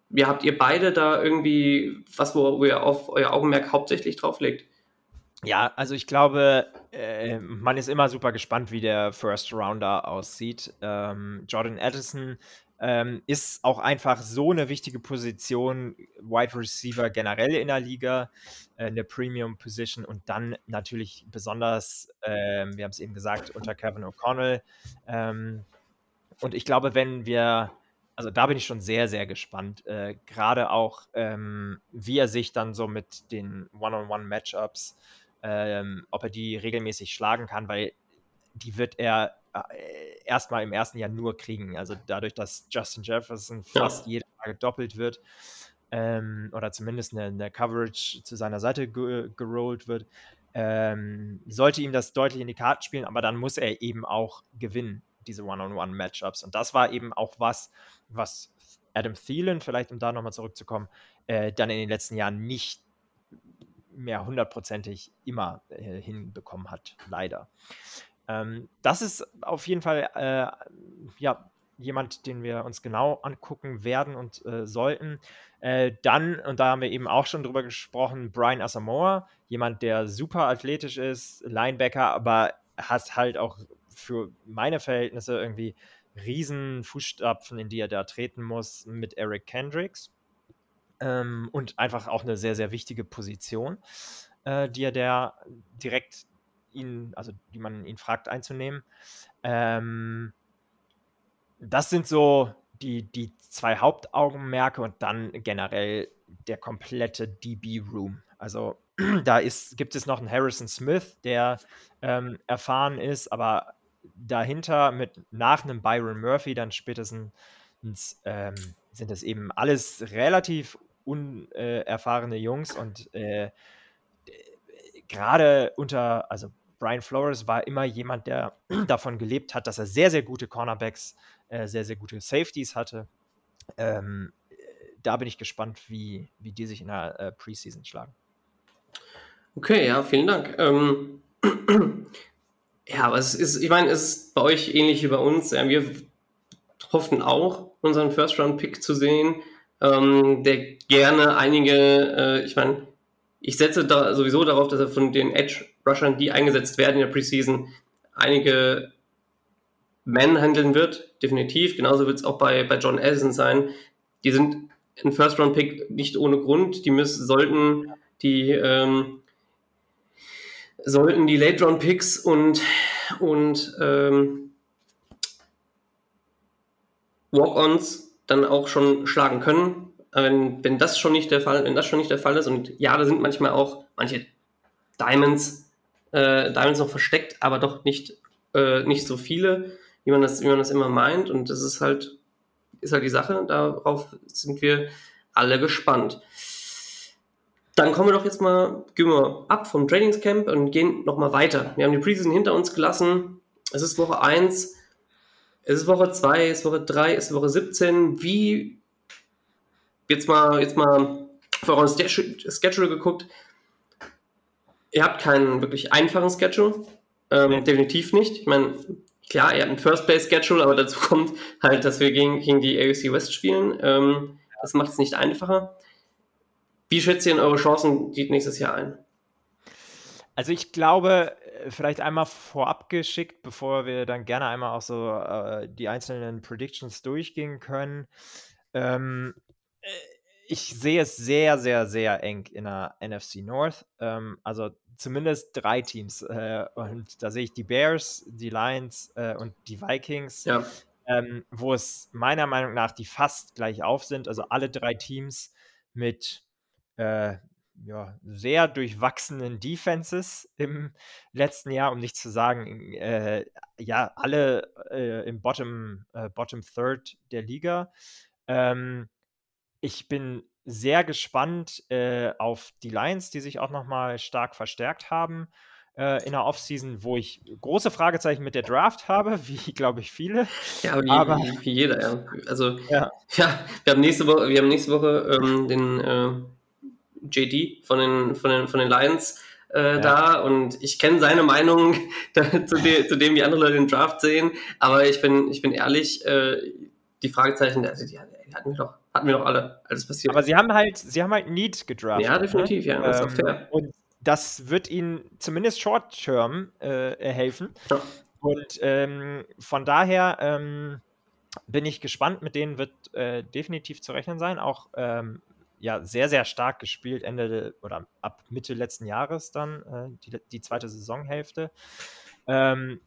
wie habt ihr beide da irgendwie was, wo ihr auf euer Augenmerk hauptsächlich drauf legt? Ja, also ich glaube, äh, man ist immer super gespannt, wie der First Rounder aussieht. Ähm, Jordan Addison ähm, ist auch einfach so eine wichtige Position, Wide Receiver generell in der Liga, äh, eine Premium Position und dann natürlich besonders, äh, wir haben es eben gesagt, unter Kevin O'Connell. Ähm, und ich glaube, wenn wir also da bin ich schon sehr, sehr gespannt. Äh, Gerade auch, ähm, wie er sich dann so mit den One-on-One-Matchups ähm, ob er die regelmäßig schlagen kann, weil die wird er äh, erstmal im ersten Jahr nur kriegen. Also dadurch, dass Justin Jefferson fast ja. jede Frage doppelt wird ähm, oder zumindest eine, eine, Coverage zu seiner Seite ge gerollt wird, ähm, sollte ihm das deutlich in die Karten spielen, aber dann muss er eben auch gewinnen, diese One-on-One-Matchups. Und das war eben auch was, was Adam Thielen, vielleicht um da nochmal zurückzukommen, äh, dann in den letzten Jahren nicht mehr hundertprozentig immer äh, hinbekommen hat, leider. Ähm, das ist auf jeden Fall äh, ja, jemand, den wir uns genau angucken werden und äh, sollten. Äh, dann, und da haben wir eben auch schon drüber gesprochen, Brian Asamoah, jemand, der super athletisch ist, Linebacker, aber hat halt auch für meine Verhältnisse irgendwie riesen Fußstapfen, in die er da treten muss mit Eric Kendricks ähm, und einfach auch eine sehr, sehr wichtige Position, äh, die er der direkt ihn, also die man ihn fragt einzunehmen. Ähm, das sind so die, die zwei Hauptaugenmerke und dann generell der komplette DB-Room. Also da ist, gibt es noch einen Harrison Smith, der ähm, erfahren ist, aber dahinter mit nach einem Byron Murphy dann spätestens ähm, sind es eben alles relativ unerfahrene Jungs und äh, gerade unter, also Brian Flores war immer jemand, der davon gelebt hat, dass er sehr, sehr gute Cornerbacks, äh, sehr, sehr gute Safeties hatte. Ähm, da bin ich gespannt, wie, wie die sich in der äh, Preseason schlagen. Okay, ja, vielen Dank. Ähm, ja, aber es ist, ich meine, es ist bei euch ähnlich wie bei uns. Wir hoffen auch, unseren First-Round-Pick zu sehen ähm, der gerne einige, äh, ich meine, ich setze da sowieso darauf, dass er von den Edge-Rushern, die eingesetzt werden in der Preseason, einige Men handeln wird, definitiv. Genauso wird es auch bei, bei John Ellison sein. Die sind ein First-Round-Pick nicht ohne Grund. Die müssen, sollten die ähm, sollten die Late-Round-Picks und, und ähm, Walk-Ons dann auch schon schlagen können. Wenn, wenn das schon nicht der Fall, wenn das schon nicht der Fall ist, und ja, da sind manchmal auch manche Diamonds, äh, Diamonds noch versteckt, aber doch nicht, äh, nicht so viele, wie man das, wie man das immer meint. Und das ist halt, ist halt die Sache. Darauf sind wir alle gespannt. Dann kommen wir doch jetzt mal, gehen wir ab vom Trainingscamp und gehen nochmal weiter. Wir haben die Preseason hinter uns gelassen. Es ist Woche 1. Es ist Woche 2, es ist Woche 3, es ist Woche 17. Wie, jetzt mal, jetzt mal vor uns Schedule geguckt. Ihr habt keinen wirklich einfachen Schedule. Ähm, definitiv nicht. Ich meine, klar, ihr habt einen First Place Schedule, aber dazu kommt halt, dass wir gegen, gegen die AFC West spielen. Ähm, das macht es nicht einfacher. Wie schätzt ihr denn eure Chancen nächstes Jahr ein? Also ich glaube, vielleicht einmal vorab geschickt, bevor wir dann gerne einmal auch so äh, die einzelnen Predictions durchgehen können. Ähm, äh, ich sehe es sehr, sehr, sehr eng in der NFC North. Ähm, also zumindest drei Teams. Äh, und da sehe ich die Bears, die Lions äh, und die Vikings. Ja. Ähm, wo es meiner Meinung nach die fast gleich auf sind. Also alle drei Teams mit äh, ja, sehr durchwachsenen Defenses im letzten Jahr, um nicht zu sagen, äh, ja, alle äh, im Bottom, äh, Bottom Third der Liga. Ähm, ich bin sehr gespannt äh, auf die Lions, die sich auch nochmal stark verstärkt haben äh, in der Offseason, wo ich große Fragezeichen mit der Draft habe, wie glaube ich viele. Ja, wie, aber, wie, wie jeder, ja. Also, ja. ja, wir haben nächste Woche, wir haben nächste Woche ähm, den äh, JD von den, von den, von den Lions äh, ja. da und ich kenne seine Meinung zu, de, zu, dem, wie andere Leute den Draft sehen, aber ich bin, ich bin ehrlich, äh, die Fragezeichen, also die, die, hatten wir doch, hatten wir doch alle, alles passiert. Aber sie haben halt, sie haben halt Need gedraftet. Ja, definitiv, ne? ja, das ähm, ist auch fair. Und das wird ihnen zumindest short-term äh, helfen. Ja. Und ähm, von daher ähm, bin ich gespannt. Mit denen wird äh, definitiv zu rechnen sein. Auch ähm, ja sehr, sehr stark gespielt, Ende oder ab Mitte letzten Jahres dann, äh, die, die zweite Saisonhälfte. Ähm,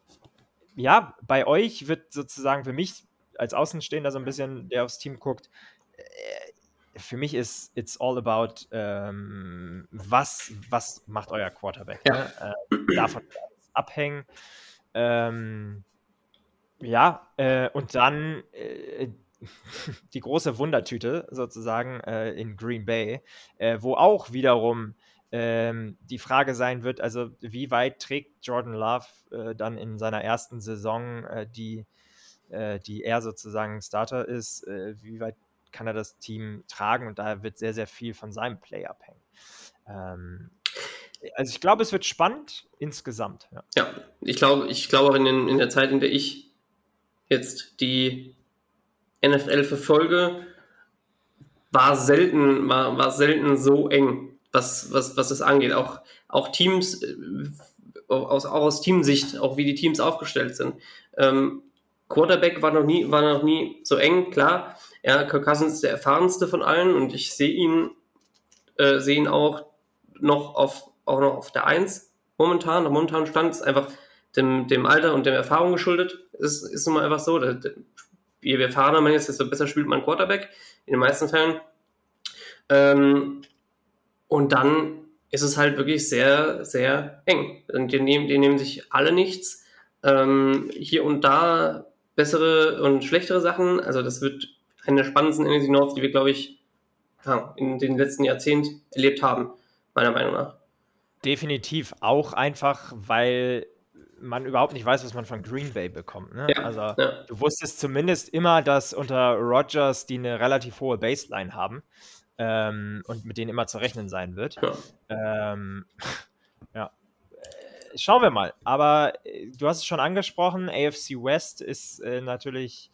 ja, bei euch wird sozusagen für mich als Außenstehender so ein bisschen, der aufs Team guckt, äh, für mich ist it's all about, ähm, was, was macht euer Quarterback. Ja. Ne? Äh, davon abhängen. Ähm, ja, äh, und dann äh, die große Wundertüte sozusagen äh, in Green Bay, äh, wo auch wiederum ähm, die Frage sein wird, also wie weit trägt Jordan Love äh, dann in seiner ersten Saison, äh, die, äh, die er sozusagen Starter ist, äh, wie weit kann er das Team tragen und da wird sehr, sehr viel von seinem Play abhängen. Ähm, also ich glaube, es wird spannend insgesamt. Ja, ja ich glaube, ich glaube auch in, den, in der Zeit, in der ich jetzt die NFL verfolge, war selten, war, war selten so eng, was, was, was das angeht. Auch, auch Teams, äh, aus, auch aus Teamsicht, auch wie die Teams aufgestellt sind. Ähm, Quarterback war noch nie, war noch nie so eng, klar. Ja, Kirk Cousins ist der erfahrenste von allen und ich sehe ihn, äh, sehe ihn auch noch auf, auch noch auf der Eins momentan. Der momentanen Stand ist einfach dem, dem Alter und der Erfahrung geschuldet. Ist, ist nun mal einfach so. Der, der, je erfahrener man ist, desto besser spielt man Quarterback, in den meisten Fällen. Ähm, und dann ist es halt wirklich sehr, sehr eng. Die nehmen, die nehmen sich alle nichts. Ähm, hier und da bessere und schlechtere Sachen. Also das wird eine der spannendsten NFC North, die wir, glaube ich, in den letzten Jahrzehnten erlebt haben, meiner Meinung nach. Definitiv auch einfach, weil man überhaupt nicht weiß, was man von Green Bay bekommt. Ne? Ja, also ja. du wusstest zumindest immer, dass unter Rogers die eine relativ hohe Baseline haben ähm, und mit denen immer zu rechnen sein wird. Ja. Ähm, ja. Äh, schauen wir mal. Aber äh, du hast es schon angesprochen, AFC West ist äh, natürlich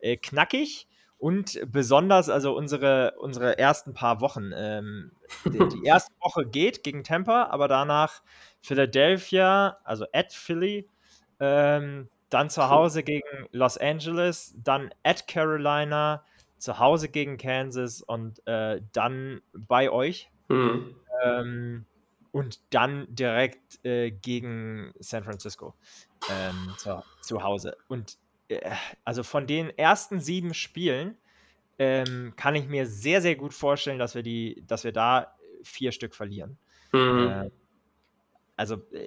äh, knackig. Und besonders, also unsere, unsere ersten paar Wochen. Ähm, die, die, erste Woche geht gegen Tampa, aber danach Philadelphia, also at Philly, ähm, dann zu Hause gegen Los Angeles, dann at Carolina, zu Hause gegen Kansas und äh, dann bei euch. Mhm. Ähm, und dann direkt äh, gegen San Francisco ähm, zu, zu Hause. Und also von den ersten sieben Spielen ähm, kann ich mir sehr, sehr gut vorstellen, dass wir die, dass wir da vier Stück verlieren. Mhm. Äh, also äh,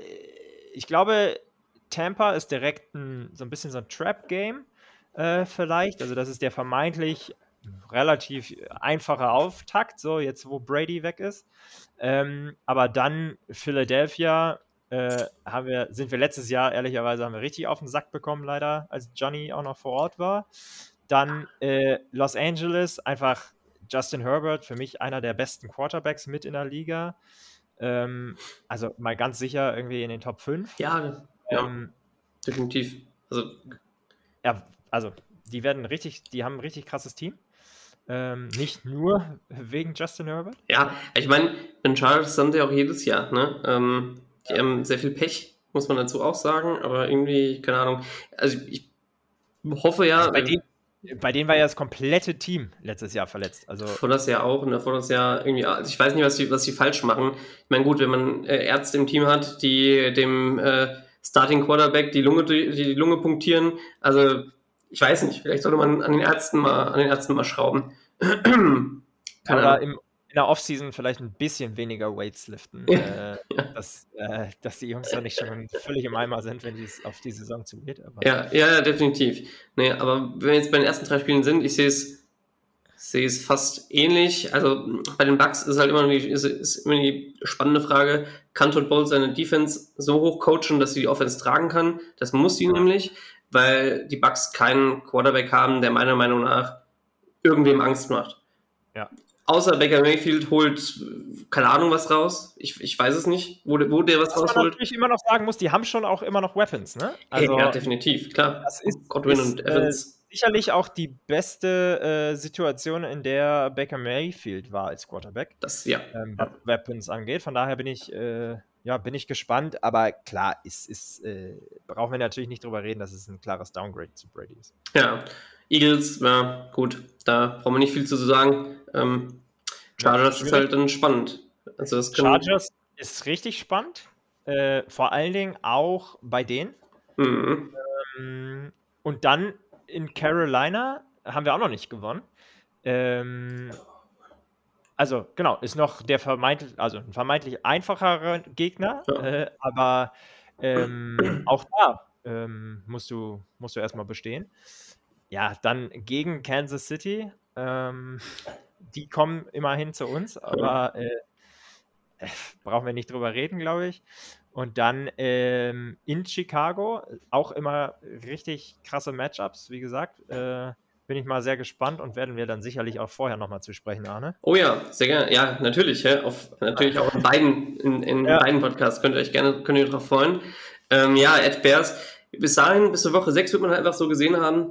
ich glaube, Tampa ist direkt ein, so ein bisschen so ein Trap-Game äh, vielleicht. Also das ist der vermeintlich relativ einfache Auftakt, so jetzt wo Brady weg ist. Ähm, aber dann Philadelphia äh, haben wir, sind wir letztes Jahr, ehrlicherweise, haben wir richtig auf den Sack bekommen, leider, als Johnny auch noch vor Ort war. Dann äh, Los Angeles, einfach Justin Herbert, für mich einer der besten Quarterbacks mit in der Liga. Ähm, also mal ganz sicher irgendwie in den Top 5. Ja, ähm, ja definitiv. Also, ja, also die werden richtig, die haben ein richtig krasses Team. Ähm, nicht nur wegen Justin Herbert. Ja, ich meine, in Charles haben sie auch jedes Jahr, ne? Ähm, die haben sehr viel Pech, muss man dazu auch sagen, aber irgendwie, keine Ahnung. Also ich hoffe ja. Also bei, denen, bei denen war ja das komplette Team letztes Jahr verletzt. Also vor das Jahr auch und davor das Jahr irgendwie. Also ich weiß nicht, was sie was falsch machen. Ich meine, gut, wenn man äh, Ärzte im Team hat, die dem äh, Starting Quarterback die Lunge, die, die Lunge punktieren, also ich weiß nicht, vielleicht sollte man an den Ärzten mal, an den Ärzten mal schrauben. Oder im, in der Offseason vielleicht ein bisschen weniger Weights liften, äh, dass, äh, dass die Jungs da nicht schon völlig im Eimer sind, wenn es auf die Saison zugeht. Aber ja, ja, definitiv. Nee, aber wenn wir jetzt bei den ersten drei Spielen sind, ich sehe es sehe es fast ähnlich. Also bei den Bucks ist halt immer die, ist, ist immer die spannende Frage, kann Todd Bowles seine Defense so hoch coachen, dass sie die Offense tragen kann? Das muss sie nämlich, weil die Bucks keinen Quarterback haben, der meiner Meinung nach irgendwem Angst macht. Ja außer Baker Mayfield holt keine Ahnung was raus. Ich, ich weiß es nicht, wo, wo der was, was rausholt. Was man natürlich immer noch sagen muss, die haben schon auch immer noch Weapons, ne? Also, ja, definitiv, klar. Das ist, Godwin ist, und äh, Evans. sicherlich auch die beste äh, Situation, in der Baker Mayfield war als Quarterback. Das, ja. Ähm, was Weapons angeht. Von daher bin ich, äh, ja, bin ich gespannt. Aber klar, ist, ist, äh, brauchen wir natürlich nicht drüber reden, dass es ein klares Downgrade zu Brady ist. Ja, Eagles, ja, gut, da brauchen wir nicht viel zu sagen. Ähm, Chargers ja, ist halt dann spannend. Also das Chargers ist richtig spannend. Äh, vor allen Dingen auch bei denen. Mhm. Ähm, und dann in Carolina haben wir auch noch nicht gewonnen. Ähm, also genau, ist noch der vermeintlich, also ein vermeintlich einfacherer Gegner, ja. äh, aber ähm, auch da ähm, musst du, musst du erstmal bestehen. Ja, dann gegen Kansas City. Ähm, die kommen immerhin zu uns, aber äh, äh, brauchen wir nicht drüber reden, glaube ich. Und dann ähm, in Chicago auch immer richtig krasse Matchups, wie gesagt. Bin ich mal sehr gespannt und werden wir dann sicherlich auch vorher nochmal zu sprechen, Arne. Oh ja, sehr gerne. Ja, natürlich. Ja, auf, natürlich auch in beiden, in, in ja. beiden Podcasts könnt ihr euch gerne könnt ihr darauf freuen. Ähm, ja, Ed Bears. Bis dahin, bis zur Woche 6 wird man halt einfach so gesehen haben,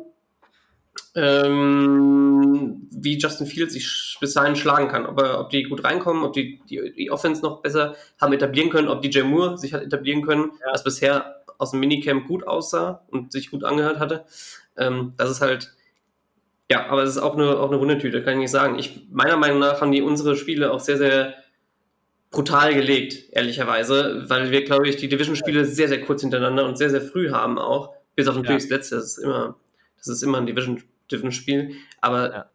ähm, wie Justin Fields sich bis dahin schlagen kann. Ob, er, ob die gut reinkommen, ob die, die, die Offense noch besser haben etablieren können, ob DJ Moore sich hat etablieren können, ja. was bisher aus dem Minicamp gut aussah und sich gut angehört hatte. Ähm, das ist halt, ja, aber es ist auch eine, auch eine Wundertüte, kann ich nicht sagen. Ich, meiner Meinung nach haben die unsere Spiele auch sehr, sehr brutal gelegt, ehrlicherweise, weil wir, glaube ich, die Division-Spiele sehr, sehr kurz hintereinander und sehr, sehr früh haben auch. Bis auf natürlich ja. das letzte, das ist immer, das ist immer ein Division dürfen spielen. Aber ja.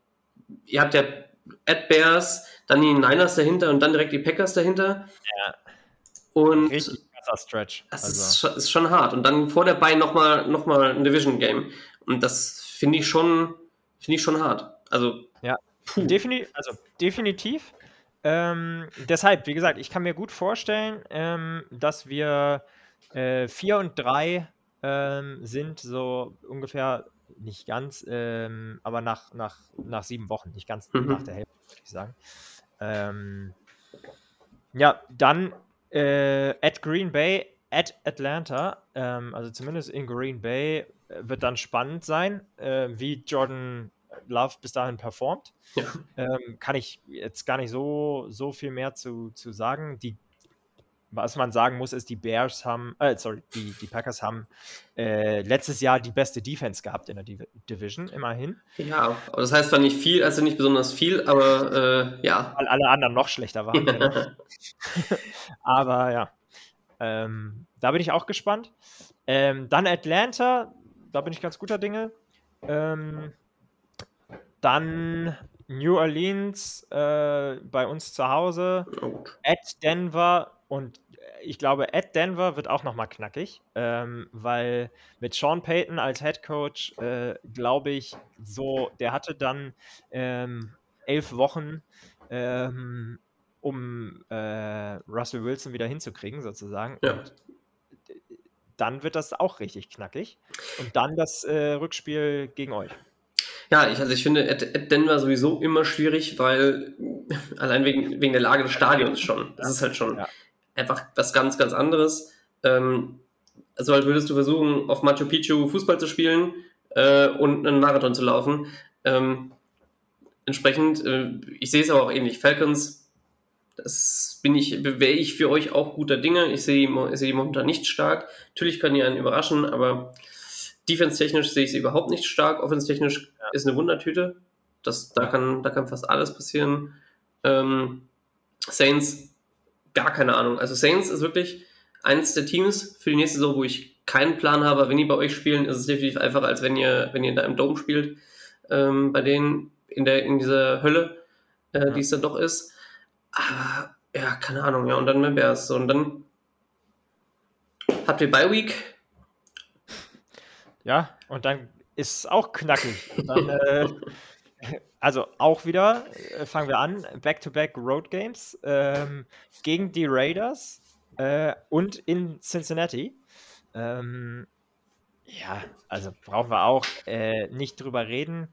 ihr habt ja At Bears, dann die Niners dahinter und dann direkt die Packers dahinter. Ja. Und Richtig krasser Stretch. Das also. ist, schon, ist, schon hart. Und dann vor der Bein nochmal noch mal ein Division-Game. Und das finde ich schon, finde ich schon hart. Also. Ja. Defini also definitiv. Ähm, deshalb, wie gesagt, ich kann mir gut vorstellen, ähm, dass wir 4 äh, und 3 ähm, sind, so ungefähr nicht ganz, ähm, aber nach, nach, nach sieben Wochen, nicht ganz mhm. nach der Hälfte, würde ich sagen. Ähm, ja, dann äh, at Green Bay, at Atlanta, ähm, also zumindest in Green Bay wird dann spannend sein, äh, wie Jordan Love bis dahin performt. Ja. Ähm, kann ich jetzt gar nicht so, so viel mehr zu, zu sagen. Die was man sagen muss, ist, die Bears haben, äh, sorry, die, die Packers haben äh, letztes Jahr die beste Defense gehabt in der Div Division, immerhin. Ja, aber das heißt zwar nicht viel, also nicht besonders viel, aber äh, ja. Weil alle anderen noch schlechter waren. genau. aber ja, ähm, da bin ich auch gespannt. Ähm, dann Atlanta, da bin ich ganz guter Dinge. Ähm, dann New Orleans äh, bei uns zu Hause, at Denver und ich glaube, Ed Denver wird auch nochmal knackig, ähm, weil mit Sean Payton als Head Coach, äh, glaube ich, so, der hatte dann ähm, elf Wochen, ähm, um äh, Russell Wilson wieder hinzukriegen, sozusagen. Ja. Und dann wird das auch richtig knackig. Und dann das äh, Rückspiel gegen euch. Ja, ich, also ich finde Ed, Ed Denver sowieso immer schwierig, weil allein wegen, wegen der Lage des Stadions schon. Das ist halt schon. Ja einfach was ganz, ganz anderes. Ähm, also als würdest du versuchen, auf Machu Picchu Fußball zu spielen äh, und einen Marathon zu laufen. Ähm, entsprechend, äh, ich sehe es aber auch ähnlich. Falcons, das bin ich, wäre ich für euch auch guter Dinge. Ich sehe die, seh die momentan nicht stark. Natürlich können die einen überraschen, aber defense-technisch sehe ich sie überhaupt nicht stark. Offense-technisch ja. ist eine Wundertüte. Das, da, kann, da kann fast alles passieren. Ähm, Saints gar keine Ahnung. Also Saints ist wirklich eins der Teams für die nächste Saison, wo ich keinen Plan habe. Wenn die bei euch spielen, ist es definitiv einfacher, als wenn ihr, wenn ihr da im Dome spielt. Ähm, bei denen in der, in dieser Hölle, äh, ja. die es dann doch ist. Aber, ja, keine Ahnung, ja, und dann mehr Bears. So, und dann habt ihr Bye Week. Ja, und dann ist es auch knackig. Dann, äh, also auch wieder, äh, fangen wir an, Back-to-Back Road Games ähm, gegen die Raiders äh, und in Cincinnati. Ähm, ja, also brauchen wir auch äh, nicht drüber reden.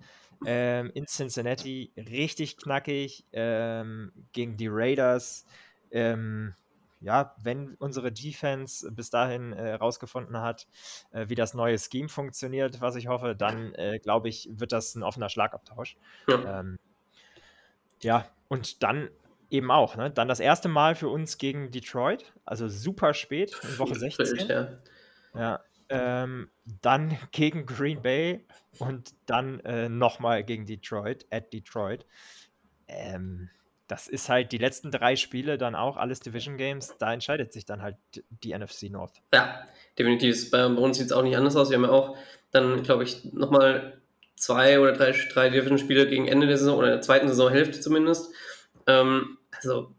Ähm, in Cincinnati richtig knackig ähm, gegen die Raiders. Ähm, ja, wenn unsere Defense bis dahin herausgefunden äh, hat, äh, wie das neue Scheme funktioniert, was ich hoffe, dann äh, glaube ich, wird das ein offener Schlagabtausch. Ja, ähm, ja und dann eben auch, ne? Dann das erste Mal für uns gegen Detroit, also super spät, in Woche 16. Ja. ja ähm, dann gegen Green Bay und dann äh, nochmal gegen Detroit, at Detroit. Ähm, das ist halt die letzten drei Spiele dann auch alles Division Games. Da entscheidet sich dann halt die NFC North. Ja, definitiv. Bei uns sieht es auch nicht anders aus. Wir haben ja auch dann, glaube ich, nochmal zwei oder drei, drei Division-Spiele gegen Ende der Saison oder der zweiten Saisonhälfte zumindest. Ähm, also,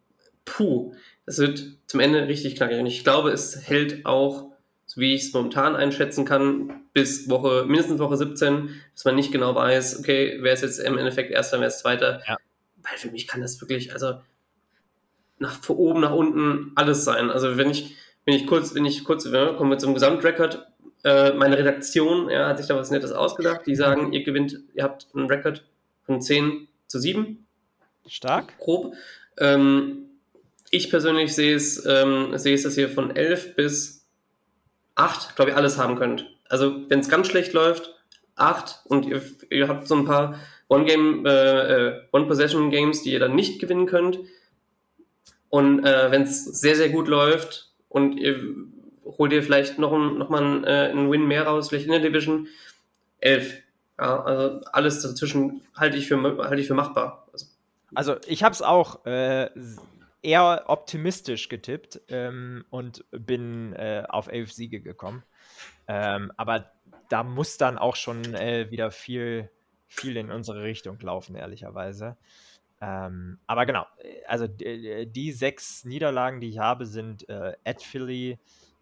puh, das wird zum Ende richtig knackig. Und ich glaube, es hält auch, so wie ich es momentan einschätzen kann, bis Woche, mindestens Woche 17, dass man nicht genau weiß, okay, wer ist jetzt im Endeffekt Erster, wer ist Zweiter. Ja weil für mich kann das wirklich, also nach von oben nach unten alles sein. Also wenn ich, wenn ich kurz, wenn ich kurz, ja, kommen wir zum Gesamtrekord, äh, meine Redaktion ja, hat sich da was Nettes ausgedacht. Die sagen, ihr gewinnt, ihr habt einen Rekord von 10 zu 7. Stark. Grob. Ähm, ich persönlich sehe es, ähm, sehe es, dass ihr von 11 bis 8, glaube ich, alles haben könnt. Also wenn es ganz schlecht läuft, 8 und ihr, ihr habt so ein paar One-Game, äh, äh, One-Possession-Games, die ihr dann nicht gewinnen könnt. Und äh, wenn es sehr, sehr gut läuft und ihr holt ihr vielleicht noch, ein, noch mal einen, äh, einen Win mehr raus, vielleicht in der Division, 11. Ja, also alles dazwischen halte ich für, ich für machbar. Also, also ich habe es auch äh, eher optimistisch getippt ähm, und bin äh, auf elf Siege gekommen. Ähm, aber da muss dann auch schon äh, wieder viel viel in unsere Richtung laufen, ehrlicherweise. Ähm, aber genau, also die, sechs Niederlagen, die ich habe, sind äh, at Philly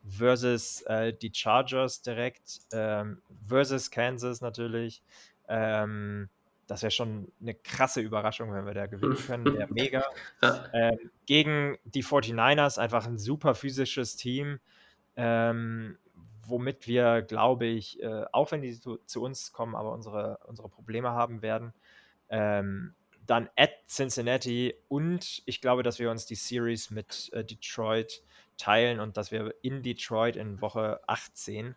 versus äh, die Chargers direkt, ähm, versus Kansas natürlich. Ähm, das wäre schon eine krasse Überraschung, wenn wir da gewinnen können. Wäre mega. Ähm, gegen die 49ers einfach ein super physisches Team. Ähm, womit wir, glaube ich, äh, auch wenn die zu, zu, uns kommen, aber unsere, unsere Probleme haben werden. Ähm, dann at Cincinnati und ich glaube, dass wir uns die Series mit äh, Detroit teilen und dass wir in Detroit in Woche 18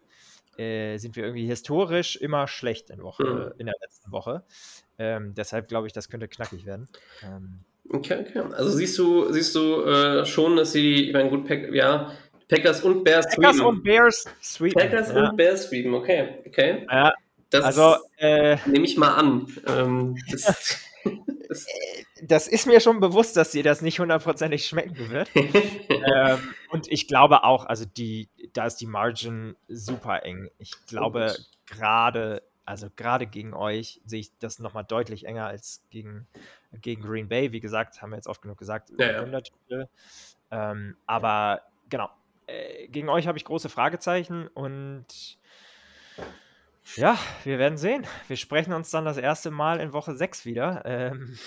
äh, sind wir irgendwie historisch immer schlecht in, Woche, mhm. in der letzten Woche. Ähm, deshalb glaube ich, das könnte knackig werden. Ähm, okay, okay. Also siehst du, siehst du äh, schon, dass sie, ich meine, gut, ja, Packers und Bears Packers und Bears Sweden. Packers ja. und Bears Sweden, okay. okay. Ja, das also, äh, nehme ich mal an. Ähm, das, das, das, ist mir schon bewusst, dass dir das nicht hundertprozentig schmecken wird. ähm, und ich glaube auch, also die, da ist die Margin super eng. Ich glaube, gerade, also gerade gegen euch sehe ich das nochmal deutlich enger als gegen, gegen Green Bay. Wie gesagt, haben wir jetzt oft genug gesagt, ja, ja. Ähm, aber genau, äh, gegen euch habe ich große Fragezeichen und ja, wir werden sehen. Wir sprechen uns dann das erste Mal in Woche 6 wieder, ähm,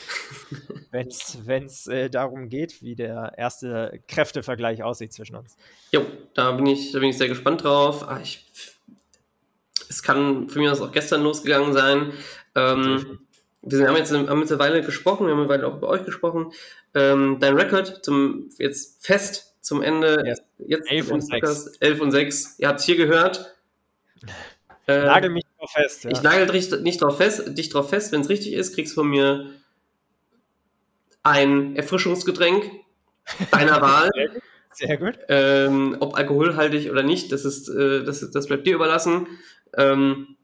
wenn es äh, darum geht, wie der erste Kräftevergleich aussieht zwischen uns. Jo, da bin ich, da bin ich sehr gespannt drauf. Ah, ich, es kann für mich auch gestern losgegangen sein. Ähm, wir haben jetzt, haben jetzt eine Weile gesprochen, wir haben eine Weile auch über euch gesprochen. Ähm, dein Rekord zum jetzt fest zum Ende. Yes. Jetzt 11 und 6. 11 und 6. Ihr habt es hier gehört. Äh, nagel mich drauf fest. Ja. Ich nagel dich nicht drauf fest, dich drauf fest. Wenn es richtig ist, kriegst du von mir ein Erfrischungsgetränk deiner Wahl. Sehr gut. Ähm, ob alkoholhaltig oder nicht, das, ist, äh, das, das bleibt dir überlassen. Ähm,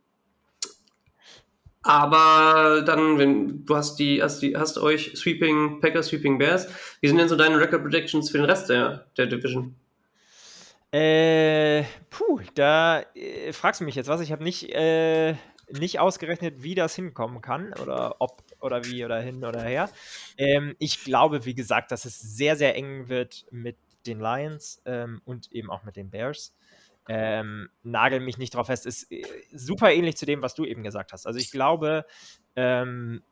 aber dann, wenn du hast die, hast die, hast euch Sweeping, Packers, Sweeping Bears. Wie sind denn so deine Record Predictions für den Rest der, der Division? Äh, puh, da äh, fragst du mich jetzt was. Ich habe nicht, äh, nicht ausgerechnet, wie das hinkommen kann oder ob oder wie oder hin oder her. Ähm, ich glaube, wie gesagt, dass es sehr, sehr eng wird mit den Lions ähm, und eben auch mit den Bears ähm, nagel mich nicht drauf fest, ist äh, super ähnlich zu dem, was du eben gesagt hast. Also ich glaube, ähm,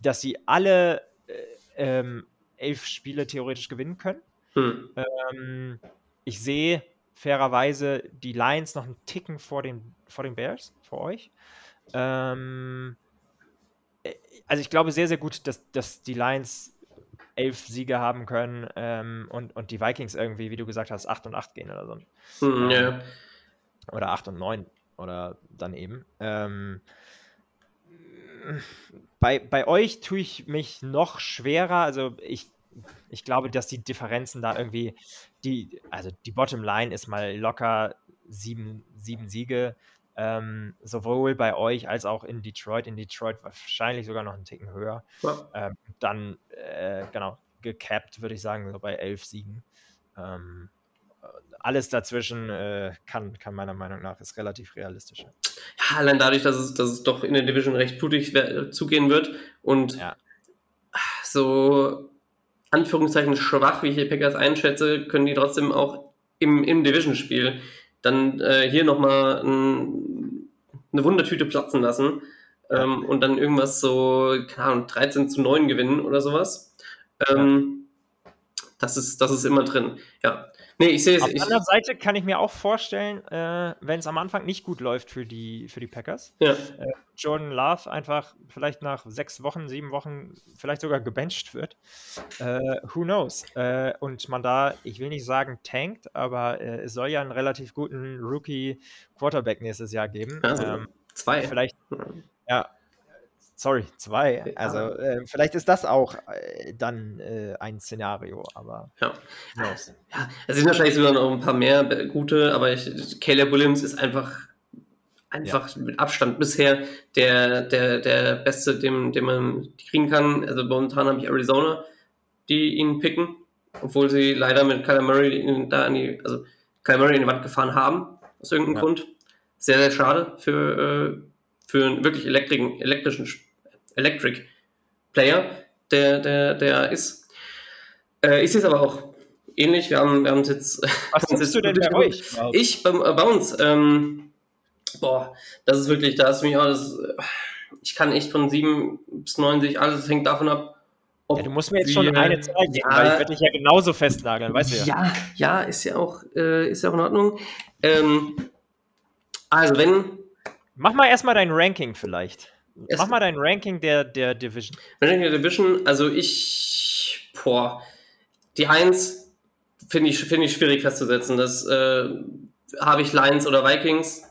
dass sie alle äh, ähm, elf Spiele theoretisch gewinnen können. Hm. Ähm, ich sehe fairerweise die Lions noch einen Ticken vor den, vor den Bears, vor euch. Ähm, äh, also ich glaube sehr, sehr gut, dass, dass die Lions elf Siege haben können ähm, und, und die Vikings irgendwie, wie du gesagt hast, 8 und 8 gehen oder so. Hm, ja. Oder 8 und 9 oder dann eben. Ähm, bei, bei euch tue ich mich noch schwerer. Also ich, ich glaube, dass die Differenzen da irgendwie, die, also die Bottomline ist mal locker sieben, sieben Siege. Ähm, sowohl bei euch als auch in Detroit. In Detroit wahrscheinlich sogar noch einen Ticken höher. Ja. Ähm, dann, äh, genau, gecapped, würde ich sagen, so bei elf Siegen. Ähm, alles dazwischen äh, kann, kann meiner Meinung nach ist relativ realistisch. Ja, allein dadurch, dass es, dass es doch in der Division recht blutig zugehen wird und ja. so Anführungszeichen schwach, wie ich die Packers einschätze, können die trotzdem auch im, im Division-Spiel dann äh, hier nochmal ein, eine Wundertüte platzen lassen ähm, und dann irgendwas so, keine Ahnung, 13 zu 9 gewinnen oder sowas. Ähm, ja. das, ist, das ist immer drin. Ja. Nee, ich sehe es. Auf der anderen Seite kann ich mir auch vorstellen, äh, wenn es am Anfang nicht gut läuft für die, für die Packers, ja. äh, Jordan Love einfach vielleicht nach sechs Wochen, sieben Wochen vielleicht sogar gebencht wird. Äh, who knows? Äh, und man da, ich will nicht sagen tankt, aber äh, es soll ja einen relativ guten Rookie-Quarterback nächstes Jahr geben. Also, ähm, zwei. Vielleicht, ja, Sorry, zwei. Also äh, vielleicht ist das auch äh, dann äh, ein Szenario, aber. Ja. ja. Es sind wahrscheinlich sogar noch ein paar mehr gute, aber ich, Caleb Williams ist einfach, einfach ja. mit Abstand bisher der, der, der Beste, den, den man kriegen kann. Also momentan habe ich Arizona, die ihn picken, obwohl sie leider mit Kyler Murray da an die, also Kyler Murray in die Wand gefahren haben, aus irgendeinem ja. Grund. Sehr, sehr schade für, äh, für einen wirklich elektrischen, elektrischen Electric Player, der, der, der ist. Äh, ich sehe es aber auch ähnlich. Wir haben, wir haben es jetzt. Was siehst du denn bei euch? Ich bei, bei uns. Ähm, boah, das ist wirklich, da ist mich auch das, Ich kann echt von 7 bis 90, alles hängt davon ab. Ja, du musst mir jetzt wir, schon eine zeigen, ja, weil ich werde dich ja genauso festnageln, weißt du ja. Ja, ja, ist ja auch, äh, ist ja auch in Ordnung. Ähm, also, wenn. Mach mal erstmal dein Ranking vielleicht. Es Mach mal dein Ranking der, der Division. Ranking der Division, also ich, boah, die 1 finde ich, find ich schwierig festzusetzen. Das äh, habe ich Lions oder Vikings,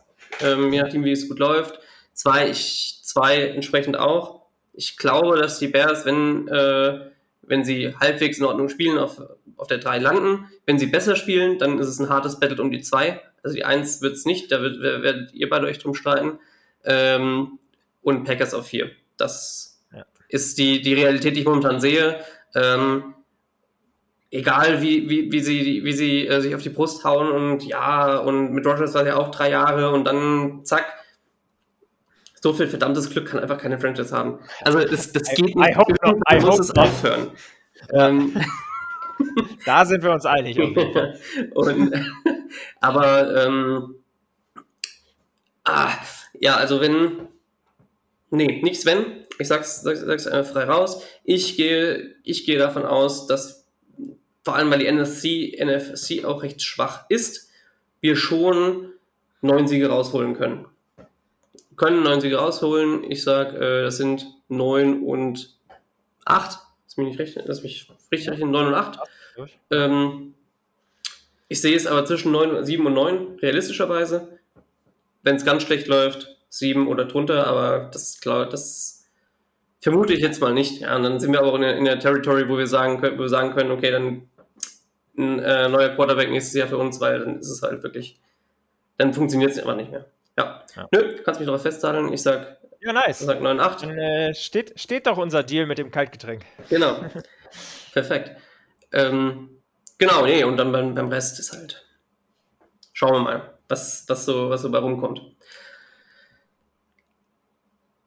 ähm, je nachdem, wie es gut läuft. Zwei, ich, zwei entsprechend auch. Ich glaube, dass die Bears, wenn, äh, wenn sie halbwegs in Ordnung spielen, auf, auf der 3 landen. Wenn sie besser spielen, dann ist es ein hartes Battle um die 2. Also die 1 wird es nicht, da wird, werdet ihr beide euch drum streiten. Ähm, und Packers auf 4. Das ja. ist die, die Realität, die ich momentan sehe. Ähm, egal wie, wie, wie sie, wie sie äh, sich auf die Brust hauen und ja, und mit Rogers war ja auch drei Jahre und dann zack. So viel verdammtes Glück kann einfach keine Franchise haben. Also das, das geht nicht. I hope not. I muss es aufhören. ähm, da sind wir uns einig. und, aber ähm, ah, ja, also wenn Nee, nicht Sven. Ich sag's, sag's, sag's äh, frei raus. Ich gehe, ich gehe davon aus, dass vor allem, weil die NFC, NFC auch recht schwach ist, wir schon neun Siege rausholen können. können neun Siege rausholen. Ich sag, äh, das sind neun und acht. Lass mich nicht rechnen, lass mich richtig rechnen, neun und acht. Ähm, ich sehe es aber zwischen neun, sieben und neun, realistischerweise. Wenn es ganz schlecht läuft, sieben oder drunter, aber das, glaub, das vermute ich jetzt mal nicht. Ja, und dann sind wir aber auch in der, in der Territory, wo wir sagen können, wo wir sagen können, okay, dann ein äh, neuer Quarterback nächstes Jahr für uns, weil dann ist es halt wirklich, dann funktioniert es einfach nicht mehr. Ja. ja. Nö, kannst mich darauf festhalten. Ich sag, ja, nice. Ich sag 9,8. Dann äh, steht, steht doch unser Deal mit dem Kaltgetränk. Genau. Perfekt. Ähm, genau, nee, und dann beim, beim Rest ist halt. Schauen wir mal, was, was, so, was so bei rumkommt.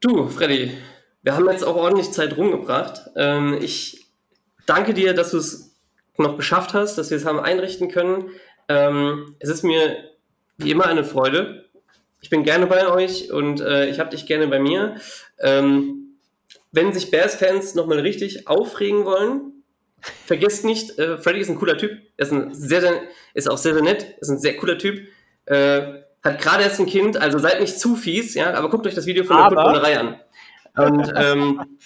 Du, Freddy, wir haben jetzt auch ordentlich Zeit rumgebracht. Ähm, ich danke dir, dass du es noch geschafft hast, dass wir es haben einrichten können. Ähm, es ist mir wie immer eine Freude. Ich bin gerne bei euch und äh, ich habe dich gerne bei mir. Ähm, wenn sich Bears-Fans nochmal richtig aufregen wollen, vergesst nicht, äh, Freddy ist ein cooler Typ. Er ist, ein sehr, sehr, ist auch sehr, sehr nett. Ist ein sehr cooler Typ. Äh, hat gerade erst ein Kind, also seid nicht zu fies, ja, aber guckt euch das Video von der Footballerei an. Und, ähm,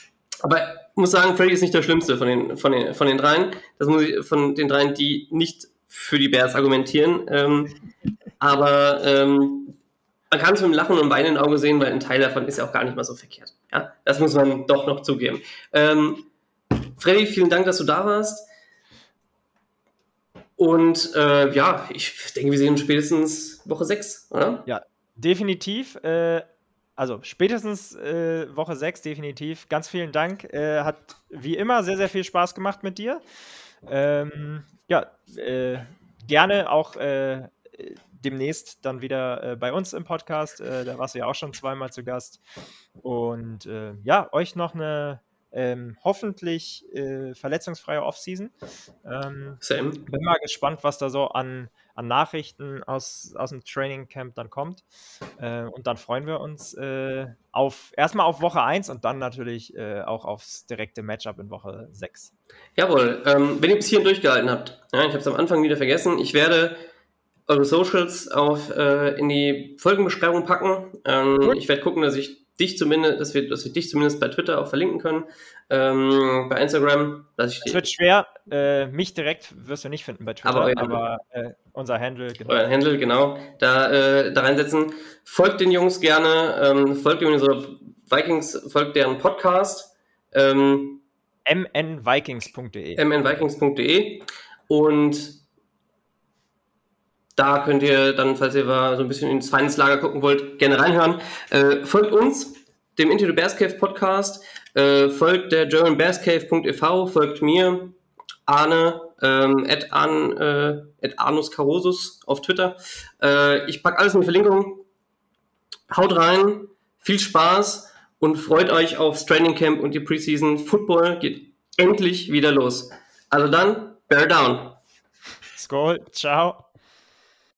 aber muss sagen, Freddy ist nicht der Schlimmste von den, von den, von den dreien. Das muss ich von den dreien, die nicht für die Bears argumentieren. Ähm, aber ähm, man kann es mit dem Lachen und Beinen im Auge sehen, weil ein Teil davon ist ja auch gar nicht mal so verkehrt. Ja, das muss man doch noch zugeben. Ähm, Freddy, vielen Dank, dass du da warst. Und äh, ja, ich denke, wir sehen uns spätestens Woche 6, oder? Ja, definitiv. Äh, also spätestens äh, Woche 6, definitiv. Ganz vielen Dank. Äh, hat wie immer sehr, sehr viel Spaß gemacht mit dir. Ähm, ja, äh, gerne auch äh, demnächst dann wieder bei uns im Podcast. Da warst du ja auch schon zweimal zu Gast. Und ja, euch noch eine ähm, hoffentlich äh, verletzungsfreie Offseason. Ähm, Same. Bin mal gespannt, was da so an, an Nachrichten aus, aus dem Training Camp dann kommt. Äh, und dann freuen wir uns äh, auf erstmal auf Woche 1 und dann natürlich äh, auch aufs direkte Matchup in Woche 6. Jawohl, ähm, wenn ihr bis hierhin durchgehalten habt, ja, ich habe es am Anfang wieder vergessen, ich werde eure Socials auf, äh, in die Folgenbeschreibung packen. Ähm, ich werde gucken, dass ich dich zumindest, dass wir, dass wir dich zumindest bei Twitter auch verlinken können. Ähm, bei Instagram, dass ich Es wird schwer, äh, mich direkt wirst du nicht finden bei Twitter, Aber aber, euer- äh, unser Handle, genau. euren Handle, genau, da, äh, da reinsetzen. Folgt den Jungs gerne, ähm, folgt unserer Vikings, folgt deren Podcast, ähm, mnvikings.de. mnvikings.de und da könnt ihr dann, falls ihr so ein bisschen ins Feindeslager gucken wollt, gerne reinhören. Äh, folgt uns, dem Into the Bears Cave Podcast, äh, folgt der germanbearscave.ev, folgt mir, Arne, ähm, at, Arn, äh, Arnus Carosus auf Twitter. Äh, ich packe alles in die Verlinkung. Haut rein, viel Spaß und freut euch aufs Training Camp und die Preseason. Football geht endlich wieder los. Also dann, bear down. Skol, ciao.